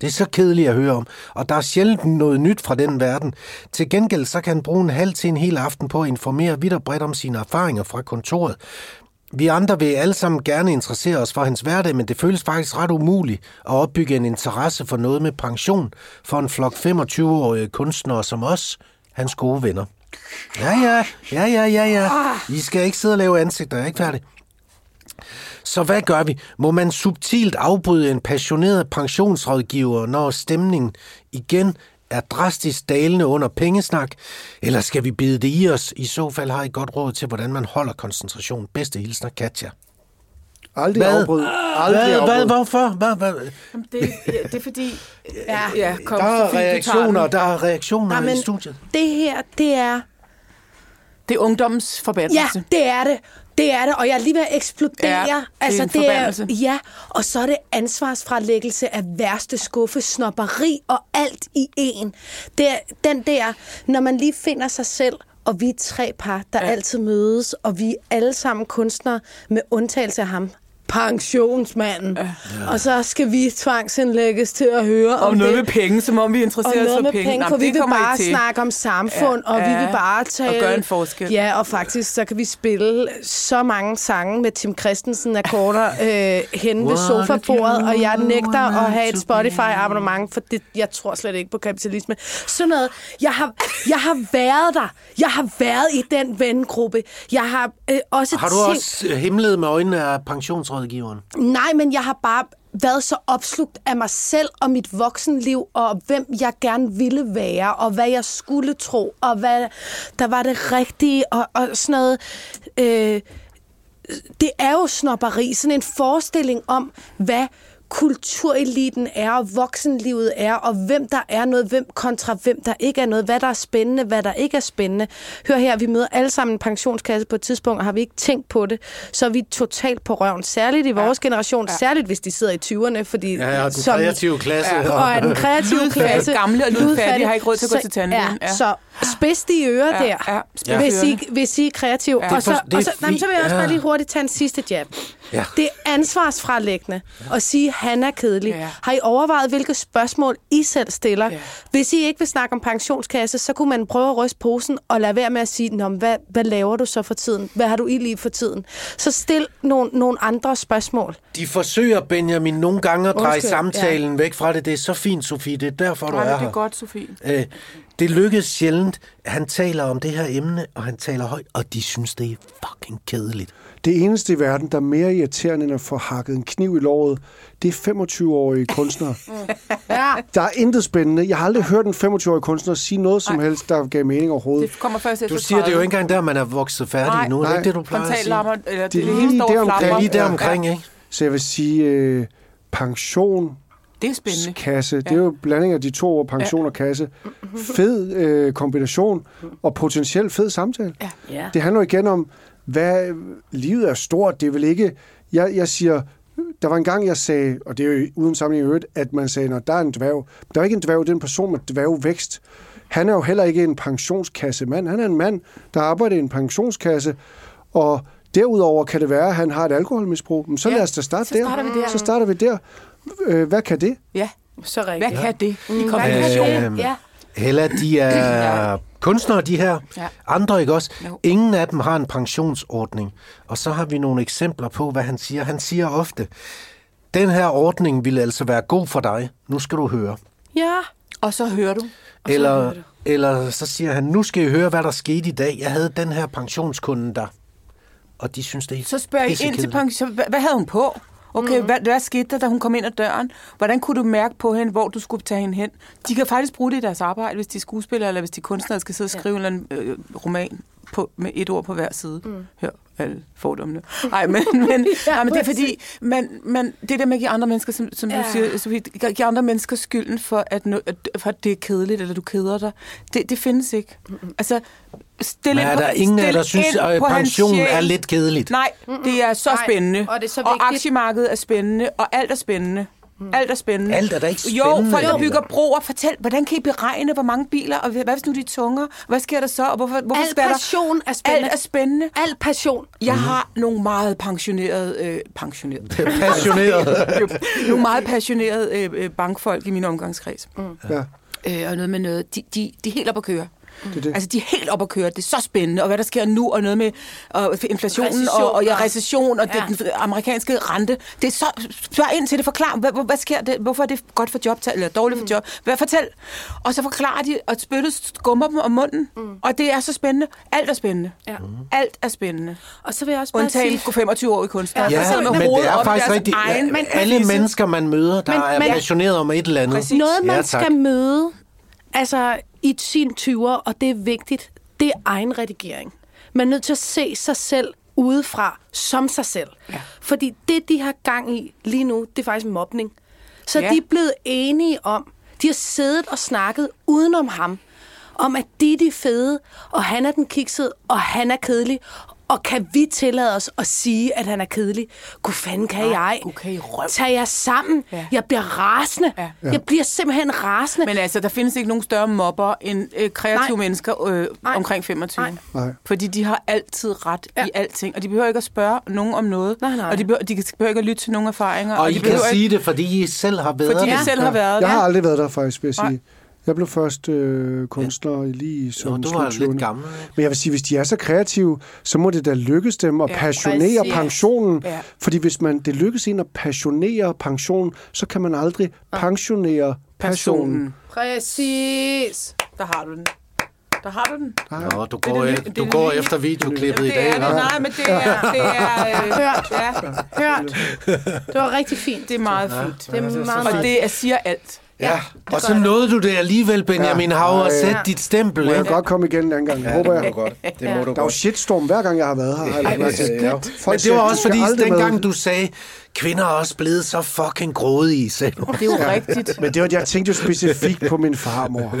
Det er så kedeligt at høre om, og der er sjældent noget nyt fra den verden. Til gengæld så kan han bruge en halv til en hel aften på at informere vidt og bredt om sine erfaringer fra kontoret. Vi andre vil alle sammen gerne interessere os for hans hverdag, men det føles faktisk ret umuligt at opbygge en interesse for noget med pension for en flok 25-årige kunstnere som os, hans gode venner. Ja, ja, ja, ja, ja, ja. I skal ikke sidde og lave ansigter, jeg er ikke færdig. Så hvad gør vi? Må man subtilt afbryde en passioneret pensionsrådgiver, når stemningen igen er drastisk dalende under pengesnak? Eller skal vi bide det i os? I så fald har I godt råd til, hvordan man holder koncentration. Bedste hilsner, Katja. Aldrig Hvad? afbryd. Aldrig Hvad, hvad, afbryd. hvorfor? Hvad, hvad? Jamen, Det, ja, det er fordi... Ja. ja kom, Der er Sofie, reaktioner, der er reaktioner Nej, men i studiet. det her, det er... Det er ungdommens Ja, forbandelse. det er det. Det er det, og jeg er lige ved at eksplodere. Ja, det er en forbandelse. Ja, og så er det ansvarsfralæggelse af værste skuffe, snopperi og alt i en. Det er den der, når man lige finder sig selv, og vi er tre par, der ja. altid mødes, og vi er alle sammen kunstnere, med undtagelse af ham, pensionsmanden. Ja. Og så skal vi tvangsindlægges til at høre om, Om noget det. med penge, som om vi og interesserer os for med penge. penge, Nå, for men vi vil kommer bare til. snakke om samfund, Ja, og vi ja, vil bare og tale... gøre en forskel. Ja, og faktisk så kan vi spille så mange sange med Tim Christensen akkorder øh, hen ved What sofabordet, og jeg nægter at have et Spotify-abonnement, for det, jeg tror slet ikke på kapitalisme. Sådan noget. Jeg har, jeg har været der. Jeg har været i den vennegruppe. Jeg har øh, også Har du tænkt... også himlet med øjnene af rådgiveren? Nej, men jeg har bare været så opslugt af mig selv og mit voksenliv, og hvem jeg gerne ville være, og hvad jeg skulle tro, og hvad der var det rigtige, og, og sådan noget. Øh, det er jo snopperi, sådan en forestilling om, hvad kultureliten er, og voksenlivet er, og hvem der er noget, hvem kontra hvem der ikke er noget, hvad der er spændende, hvad der ikke er spændende. Hør her, vi møder alle sammen en pensionskasse på et tidspunkt, og har vi ikke tænkt på det, så er vi totalt på røven. Særligt i vores ja. generation, ja. særligt hvis de sidder i 20'erne, fordi... Ja, og den kreative klasse. Ja. og er den kreative klasse. gamle og ludfattige. har ikke råd til at gå Så- til tandlægen. Ja, Ja. så spids de ører Ja, der, ja, spids hvis, I, hvis I er kreative. Ja. Og så, Det for- det og så, nej, men så vil jeg også bare lige Ja. hurtigt tage en sidste jab. Ja. Det er ansvarsfralæggende at sige, han er kedelig. Ja. Har I overvejet, hvilke spørgsmål I selv stiller? Ja. Hvis I ikke vil snakke om pensionskasse, så kunne man prøve at ryste posen og lade være med at sige, Nå, hvad, hvad laver du så for tiden? Hvad har du i lige for tiden? Så stil nogle, nogle andre spørgsmål. De forsøger, Benjamin, nogle gange at dreje Undskyld, samtalen ja. væk fra det. Det er så fint, Sofie. Det er derfor, du Nej, er men det her. er godt, Sofie. Øh, det lykkes sjældent. Han taler om det her emne, og han taler højt, og de synes, det er fucking kedeligt. Det eneste i verden, der er mere irriterende end at få hakket en kniv i låret, det er 25-årige kunstnere. Ja. Der er intet spændende. Jeg har aldrig hørt en 25-årig kunstner sige noget som helst, der gav mening overhovedet. Det kommer først efter Du siger, det er jo 30. ikke engang der, man er vokset færdig Nej. nu. Er det Nej. ikke det, du plejer at sige? Eller det, Det er lige hele står der og omkring. Det er lige der Ja. omkring, ikke? Så jeg vil sige, øh, pension, Det er spændende. kasse, det er jo blanding af de to ord, pension og kasse. Fed øh, kombination, og potentielt fed samtale. Ja. Ja. Det handler jo igen om, hvad livet er stort. Det er vel ikke... Jeg, jeg siger, der var en gang, jeg sagde, og det er jo uden sammenligning i øvrigt, at man sagde, når der er en dværg. Der er ikke en dværg, det er en person med dværgvækst. Han er jo heller ikke en pensionskasse mand. Han er en mand, der arbejder i en pensionskasse, og derudover kan det være, at han har et alkoholmisbrug. Men så Ja, lad os da starte så der. starter vi der. Så starter vi der. Øh, hvad kan det? Ja. Så Hvad rigtigt. kan det i Hvad kan kombination? det? Ja. Hella, de er kunstnere, de her. Ja. Andre ikke også. Jo. Ingen af dem har en pensionsordning. Og så har vi nogle eksempler på, hvad han siger. Han siger ofte, den her ordning vil altså være god for dig. Nu skal du høre. Ja. Og så hører du. Eller, eller så siger han, nu skal I høre, hvad der skete i dag. Jeg havde den her pensionskunde der. Og de synes, det er Så spørger I ind til pension. Hvad, hvad havde hun på? Okay, mm. hvad, hvad skete der, da hun kom ind ad døren? Hvordan kunne du mærke på hende, hvor du skulle tage hende hen? De kan faktisk bruge det i deres arbejde, hvis de er skuespillere, eller hvis de er kunstnere, skal sidde og skrive ja. en eller anden, øh, roman på, med et ord på hver side. Mm. Hør alle fordommene. Nej, men, men, Ja, ja, men det er fordi, man, man, det der med at give andre mennesker, som, som ja. Du siger, Sofie, give andre mennesker skylden for at, no, at, for, at det er kedeligt, eller du keder dig, det, det findes ikke. Altså, stil Men er på- der ingen af der synes, at pensionen er lidt kedeligt? Nej, det er så Nej, spændende. og det er så og aktiemarkedet er spændende, og alt er spændende. Alt er spændende. Alt er da ikke Jo, spændende, folk, der bygger broer, fortæl, hvordan kan I beregne, hvor mange biler, og hvad hvis nu de er tungere? Hvad sker der så, og hvorfor, hvorfor Al skal der... passion er spændende. Alt er spændende. Al passion. Jeg har nogle meget pensionerede... Øh, pensionerede. Passioneret. nogle meget passionerede øh, øh, bankfolk i min omgangskreds. Mm. Ja, Øh, og noget med noget... De, de, de er helt op at køre. Det det. Altså, de er helt op at køre. Det er så spændende, og hvad der sker nu, og noget med og inflationen, Recession, og, og ja, recession, og Ja. ja. den amerikanske rente. Det er så... Spørg ind til det, forklar, hvad, hvad sker det? Hvorfor er det godt for jobtal, eller dårligt for job? Hvad, fortæl. Og så forklarer de, og spyttet skummer dem om munden. Mm. Og det er så spændende. Alt er spændende. Ja. Alt er spændende. Og så vil jeg også bare Undtagen sige... 25 år i kunstner. Ja, Ja, men det er faktisk rigtigt. egen Men, alle mennesker, man møder, der Men- er passioneret om et eller andet. Præcis. Noget, man Ja, ja, tak. skal møde altså, i sin 20'er, og det er vigtigt, det er egen redigering. Man er nødt til at se sig selv udefra som sig selv. Ja. Fordi det, de har gang i lige nu, det er faktisk mobning. Så Ja. de er blevet enige om, de har siddet og snakket udenom ham, om at de er de fede, og han er den kiksede, og han er kedelig. Og kan vi tillade os at sige, at han er kedelig? Gud fanden kan Nej, jeg? gud, kan I røv. Tag jer sammen. Ja. Ja. Jeg bliver rasende. Ja. Ja. Jeg bliver simpelthen rasende. Men altså, der findes ikke nogen større mobber end øh, kreative Nej. mennesker øh, Nej. omkring 25. Nej. Nej. Fordi de har altid ret ja. Ja. i alting, og de behøver ikke at spørge nogen om noget. Nej, nej. Og de behøver, de behøver ikke at lytte til nogen erfaringer. Og I de kan sige det, fordi I selv har været fordi det. de selv har været Jeg der. har aldrig været der, faktisk, vil jeg Nej. Jeg blev først øh, kunstner lige i Nå, sådan du var lidt 20'erne. gammel. Men jeg vil sige, hvis de er så kreative, så må det da lykkes dem at Ja, passionere præcis. pensionen. Ja. Fordi hvis man det lykkes en at passionere pensionen, så kan man aldrig pensionere passionen. Personen. Præcis. Der har du den. Der har du den. Nå, du Det går, det det er du det går nye. efter videoklippet i det dag. er det. Nej, men det er... Det er, øh, Hørt. ja, Hørt. Det var rigtig fint. det er meget fint. Det er meget, Og meget det er, siger alt. Ja, og så nåede du det alligevel, Benjamin Ja. Hav, at sætte dit stempel. Må jeg godt komme igen en anden gang? Ja, håber jeg. godt. Det må du Der er jo shitstorm hver gang, jeg har været her. har til. Ja. Folk Men det var "Du også fordi, aldrig med." dengang du sagde, kvinder er også blevet så fucking grådige, sagde du. Det er jo ja. rigtigt. Men det var, jeg tænkte jo specifikt på min farmor.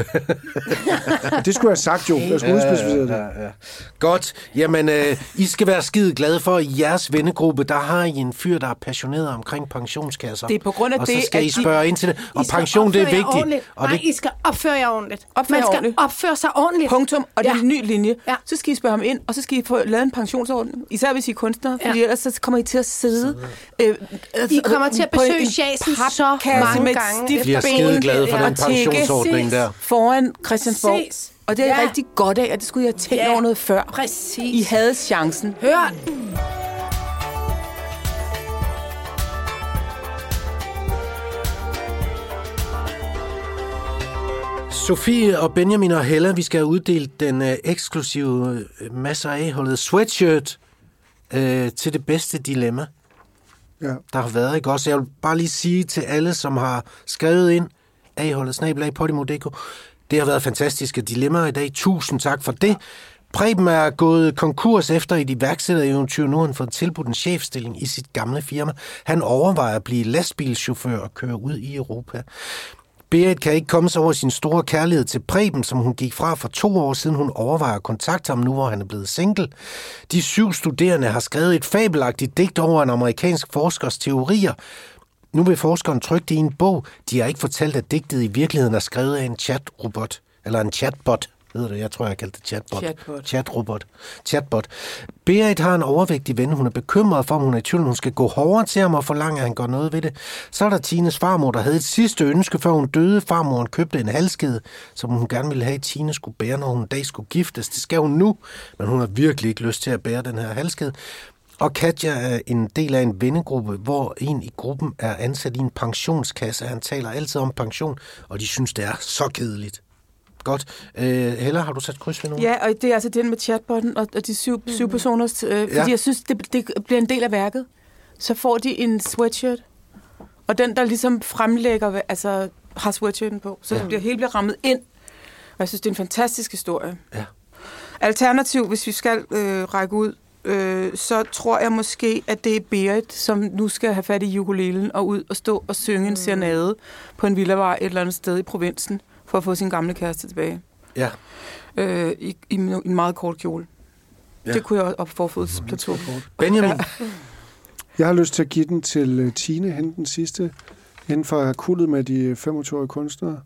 det skulle jeg have sagt jo. Jeg skulle udspecificere det. Ja, ja. Godt. Jamen, øh, I skal være skide glade for, at i jeres vennegruppe, der har I en fyr, der er passioneret omkring pensionskasser. Det er på grund af og så det, skal I de- spørge ind til det. Og I pension, det er opføre vigtigt. ordentligt. Og Nej, det, I skal opføre jer ordentligt. Opfør Man skal ordentligt. opføre sig ordentligt. Punktum. Og det er Ja. en ny linje. Ja. Så skal I spørge ham ind, og så skal I få lavet en pensionsordning. Især hvis I er kunstnere, fordi Ja. ellers så kommer I til at sidde... Øh, I kommer til at besøge Jason så mange med gange. stift bliver ben skide glade for den pensionsordning der. Foran Christiansborg. Præcis. Og det er jeg Ja. rigtig godt af, og det skulle jeg have tænkt Ja. over noget før. Præcis. I havde chancen. Hør. Sofie og Benjamin og Hella, vi skal have uddelt den øh, eksklusive øh, masser af holdet sweatshirt øh, til det bedste dilemma, Ja. der har været. Ikke? Også, jeg vil bare lige sige til alle, som har skrevet ind, A-holdet snabelag podimo.dk, det har været fantastiske dilemmaer i dag. Tusind tak for det. Preben er gået konkurs efter et iværksættereventyr. Nu har han fået tilbudt en chefstilling i sit gamle firma. Han overvejer at blive lastbilschauffør og køre ud i Europa. Berit kan ikke komme sig over sin store kærlighed til Preben, som hun gik fra for to år siden. Hun overvejer at kontakte ham nu, hvor han er blevet single. De syv studerende har skrevet et fabelagtigt digt over en amerikansk forskers teorier. Nu vil forskeren trykke det i en bog. De har ikke fortalt, at digtet i virkeligheden er skrevet af en chatrobot, eller en chatbot, hedder det. Jeg tror, jeg kaldte det chatbot. Chatbot. Chatrobot. Chatbot. Berit har en overvægtig ven. Hun er bekymret for, om hun er i tvivl, hun skal gå hårdere til ham og forlange, at han gør noget ved det. Så er der Tines farmor, der havde et sidste ønske, før hun døde. Farmoren købte en halskede, som hun gerne ville have, at Tine skulle bære, når hun en dag skulle giftes. Det skal hun nu, men hun har virkelig ikke lyst til at bære den her halskede. Og Katja er en del af en vennegruppe, hvor en i gruppen er ansat i en pensionskasse. Han taler altid om pension, og de synes, det er så kedeligt. Godt. Øh, Hella, har du sat kryds ved nogen? Ja, og det er altså den med chatbotten og, og de syv, syv personers... Øh, fordi Ja. jeg synes, det, det bliver en del af værket. Så får de en sweatshirt, og den, der ligesom fremlægger, altså har sweatshirten på, så Ja. det bliver, hele bliver rammet ind. Og jeg synes, det er en fantastisk historie. Ja. Alternativ, hvis vi skal øh, række ud, øh, så tror jeg måske, at det er Berit, som nu skal have fat i ukulelen og ud og stå og synge en serenade på en villavej et eller andet sted i provinsen, for at få sin gamle kæreste tilbage Ja. øh, i, i en en meget kort kjole. Ja. Ja. Det kunne jeg op forfodsplateau. Benjamin, Jeg har lyst til at give den til øh, Tine, hende den sidste Inden for at have kuldet med de 25-årige kunstnere.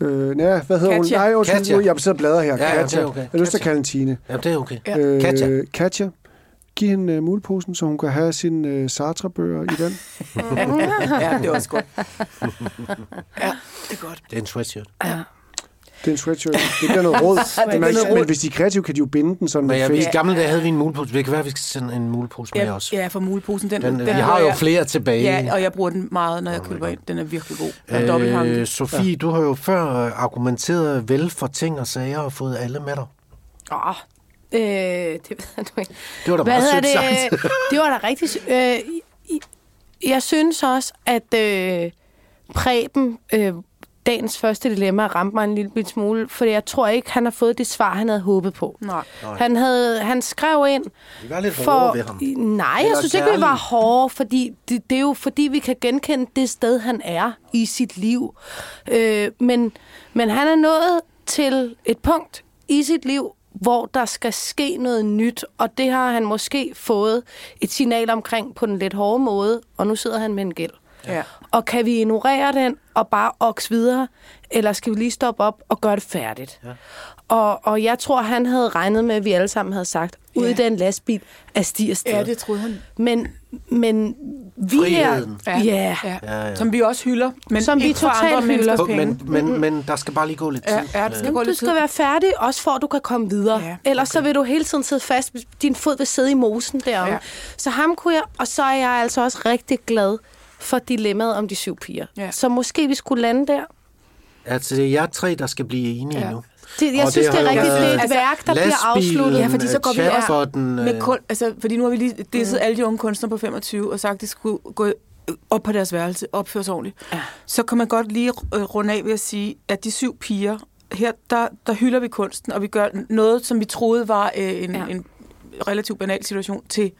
Øh, nej, hvad hedder Katja. hun? Nej, undskyld, Katja. nu- jeg sidder og bladrer her. Ja, ja, Katja. det er okay. Jeg har lyst til at kalde hende Tine. Ja, det er okay. Ja. Øh, Katja. Katja. Giv hende uh, muleposen, så hun kan have sine uh, Sartre-bøger i den. ja, det er også godt. Ja, det er godt. Det er en sweatshirt. Det er en sweatshirt. Det bliver noget råd. men, man, men hvis de er kreative, kan de jo binde den sådan Men ja, fedt. I gamle dage havde vi en mulepose. Det kan være, at vi skal sende en mulepose med Ja, os. ja, for muleposen, den, Den, den vi har jo jeg- flere tilbage. Ja, og jeg bruger den meget, når jeg køber ind. Den er virkelig god. Den øh. Sofie, du har jo før øh, argumenteret vel for ting og sager og fået alle med dig. Åh, øh, det ved jeg nu ikke. Det var da Hvad meget sødt det? sagt. det var da rigtig... Øh, jeg synes også, at øh, Preben, øh, dagens første dilemma, ramte mig en lille bit smule, for jeg tror ikke, han har fået det svar, han havde håbet på. Nej. Han, havde, han skrev ind... Vi var lidt for, hårde ved ham. Nej, jeg Eller synes ikke, vi var hårde, fordi det, det er jo fordi, vi kan genkende det sted, han er i sit liv. Øh, men, men han er nået til et punkt i sit liv, hvor der skal ske noget nyt, og det har han måske fået et signal omkring på den lidt hårde måde, og nu sidder han med en gæld. Ja. Og kan vi ignorere den og bare oks videre, eller skal vi lige stoppe op og gøre det færdigt? Ja. Og, og jeg tror, han havde regnet med, at vi alle sammen havde sagt, ud Ja. i den lastbil stiger sted. Ja, det troede han. Men, men vi Friheden. er... Ja. ja. Ja, ja. Som vi også hylder, men Som vi totalt hylder. penge. Men, men, men der skal bare lige gå lidt tid. Ja, ja, det skal gå Jamen, du lidt skal tid. være færdig, også for at du kan komme videre. Ja, Ellers så vil du hele tiden sidde fast. Din fod vil sidde i mosen derom. Ja. Så ham kunne jeg... Og så er jeg altså også rigtig glad for dilemmaet om de syv piger. Ja. Så måske vi skulle lande der. Altså, det er jer tre, der skal blive enige Ja. nu. Det, jeg Og synes, det det, er rigtigt. Det er et værk, der bliver afsluttet. Ja, fordi så går vi- chatbotten, Med øh, kun, altså, fordi nu har vi lige disset alle de unge kunstnere på 25 og sagt, at de skulle gå op på deres værelse, opføre sig ordentligt. Ja. Så kan man godt lige øh, runde af ved at sige, at de syv piger, her der, der hylder vi kunsten, og vi gør noget, som vi troede var øh, en, Ja. ja. en relativt banal situation, til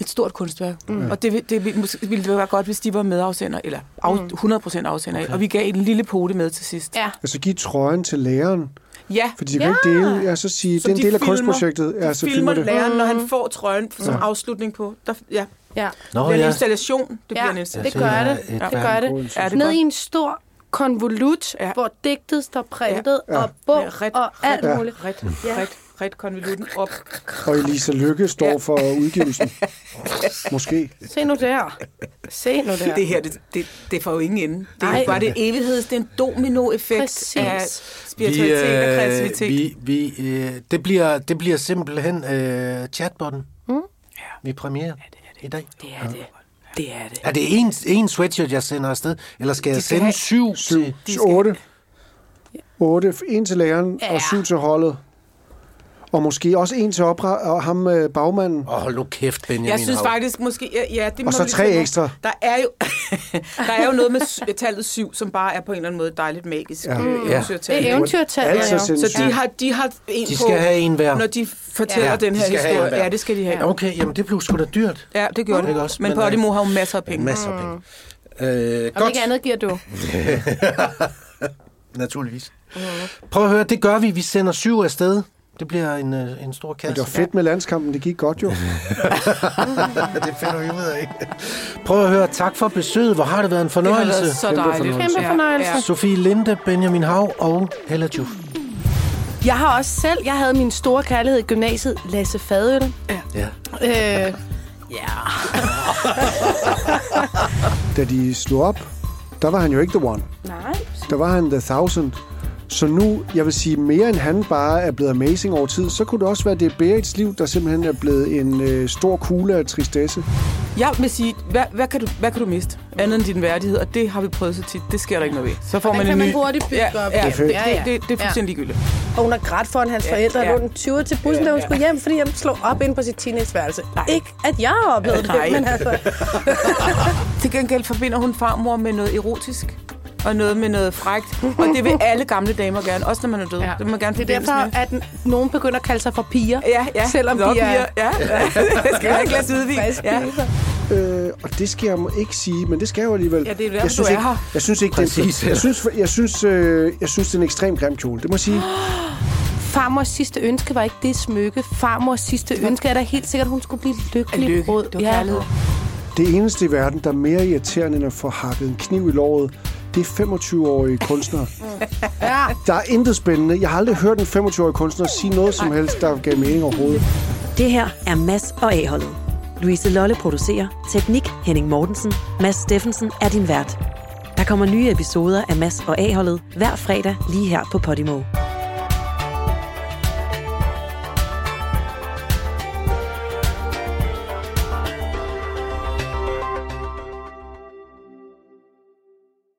et stort kunstværk. Mm. Og det, det ville, det være godt, hvis de var medafsender, eller af, 100% afsender, okay. og vi gav en lille pote med til sidst. Ja. Altså give trøjen til læreren, ja fordi de kan ikke dele, ja, så sige, det er en de del af filmer- kunstprojektet. Ja, så filmer filmer det. læreren, når han får trøjen som afslutning på. Der, ja. Ja, Nå, det bliver en ja. installation. Det bliver ja en det installation. gør er det. et Det gør det. Ja, det er Ned i en stor konvolut, Ja. hvor digtet står printet, Ja. og bog, Ja, ret- og alt Ja. muligt. Ret, Ja. ret, ret konvolutten op. Og Elisa Lykke står Ja. for udgivelsen. Måske. Se nu der. Se nu der. Det her, det, det, det får jo ingen ende. Det er bare det evigheds, det er en dominoeffekt Præcis. af spiritualitet og kreativitet. Vi, vi, øh, det, bliver, det bliver simpelthen øh, chatbotten. Mm. Ja. Vi premierer ja, det er det. i dag. Det er det. Det er det. Er det en, en sweatshirt, jeg sender afsted? Eller skal jeg sende have- syv? Syv. Otte. Otte. En til læreren Ja. og syv til holdet. Og måske også en til opra og ham øh, bagmanden. Åh, hold nu kæft, Benjamin Jeg synes Hav. faktisk måske... Ja, ja, det må Og så vi lige tre over. ekstra. Der er jo, der er jo noget med tallet syv, som bare er på en eller anden måde dejligt magisk. Ja. Ja. Øh, Ja. eventyrtal. Det er eventyrtal, sindssygt. Så de har, de har en De på, skal have en hver. når de fortæller Ja, ja, den de her skal have en historie. hver. Ja, det skal de have. Okay, jamen det blev sgu da dyrt. Ja, det gjorde det. også? Men Men, Podimo øh, har jo masser af penge. Masser af penge. Øh, Om godt, ikke andet giver du. naturligvis. Prøv at høre, det gør vi. Vi sender syv afsted. Det bliver en, øh, en stor Men kasse. det var fedt med landskampen, det gik godt jo. det finder vi ud af. Prøv at høre, tak for besøget. Hvor har det været en Det har fornøjelse. været så Kæmpe dejligt. fornøjelse. Kæmpe fornøjelse. Ja. Sofie Linde, Benjamin Hav og Hella Juf. Jeg har også selv, jeg havde min store kærlighed i gymnasiet, Lasse Fadøl. Ja. Øh, ja. Da de slog op, der var han jo ikke the one. Nej. Der var han the thousand. Så nu, jeg vil sige, mere end han bare er blevet amazing over tid, så kunne det også være, det er Berits liv, der simpelthen er blevet en øh, stor kugle af tristesse. Jeg vil sige, hvad, hvad, kan du, hvad kan du miste? Andet end din værdighed, og det har vi prøvet så tit. Det sker der ikke noget ved. Så får den man kan en man ny... hurtigt bygge ja, op Ja, det, det, Ja, ja. det, det er fuldstændig ligegyldigt. Og hun har grædt foran hans Ja, forældre, ja. ja. den 20 til bussen, da hun skulle hjem, fordi han slog op ind på sit teenageværelse. Ikke, at jeg har oplevet det, men altså... Til gengæld forbinder hun farmor med noget erotisk og noget med noget frægt. Og det vil alle gamle damer gerne, også når man er død. Ja. Det vil man gerne Det er derfor, med. at nogen begynder at kalde sig for piger. Ja, ja. Selvom Nå, de er- piger. Ja, ja. Jeg skal et glas hvidvin. Friske Ja. Øh, og det skal jeg må ikke sige, men det skal jeg jo alligevel. Ja, det er derfor, jeg synes du er ikke, her. Jeg synes ikke, det Præcis, er, jeg synes, jeg synes, øh, jeg synes, det er en ekstrem grim kjole. Det må jeg sige. Farmors sidste ønske var ikke det smykke. Farmors sidste ønske er da helt sikkert, at hun skulle blive lykkelig Lykke. brød. Det var kærlighed. Det eneste i verden, der er mere irriterende end at få hakket en kniv i låret, det er 25-årige kunstnere. Ja. Der er intet spændende. Jeg har aldrig hørt en 25-årig kunstner sige noget som helst, der gav mening overhovedet. Det her er Mass og A-holdet. Louise Lolle producerer. Teknik Henning Mortensen. Mads Steffensen er din vært. Der kommer nye episoder af Mass og A-holdet hver fredag lige her på Podimo.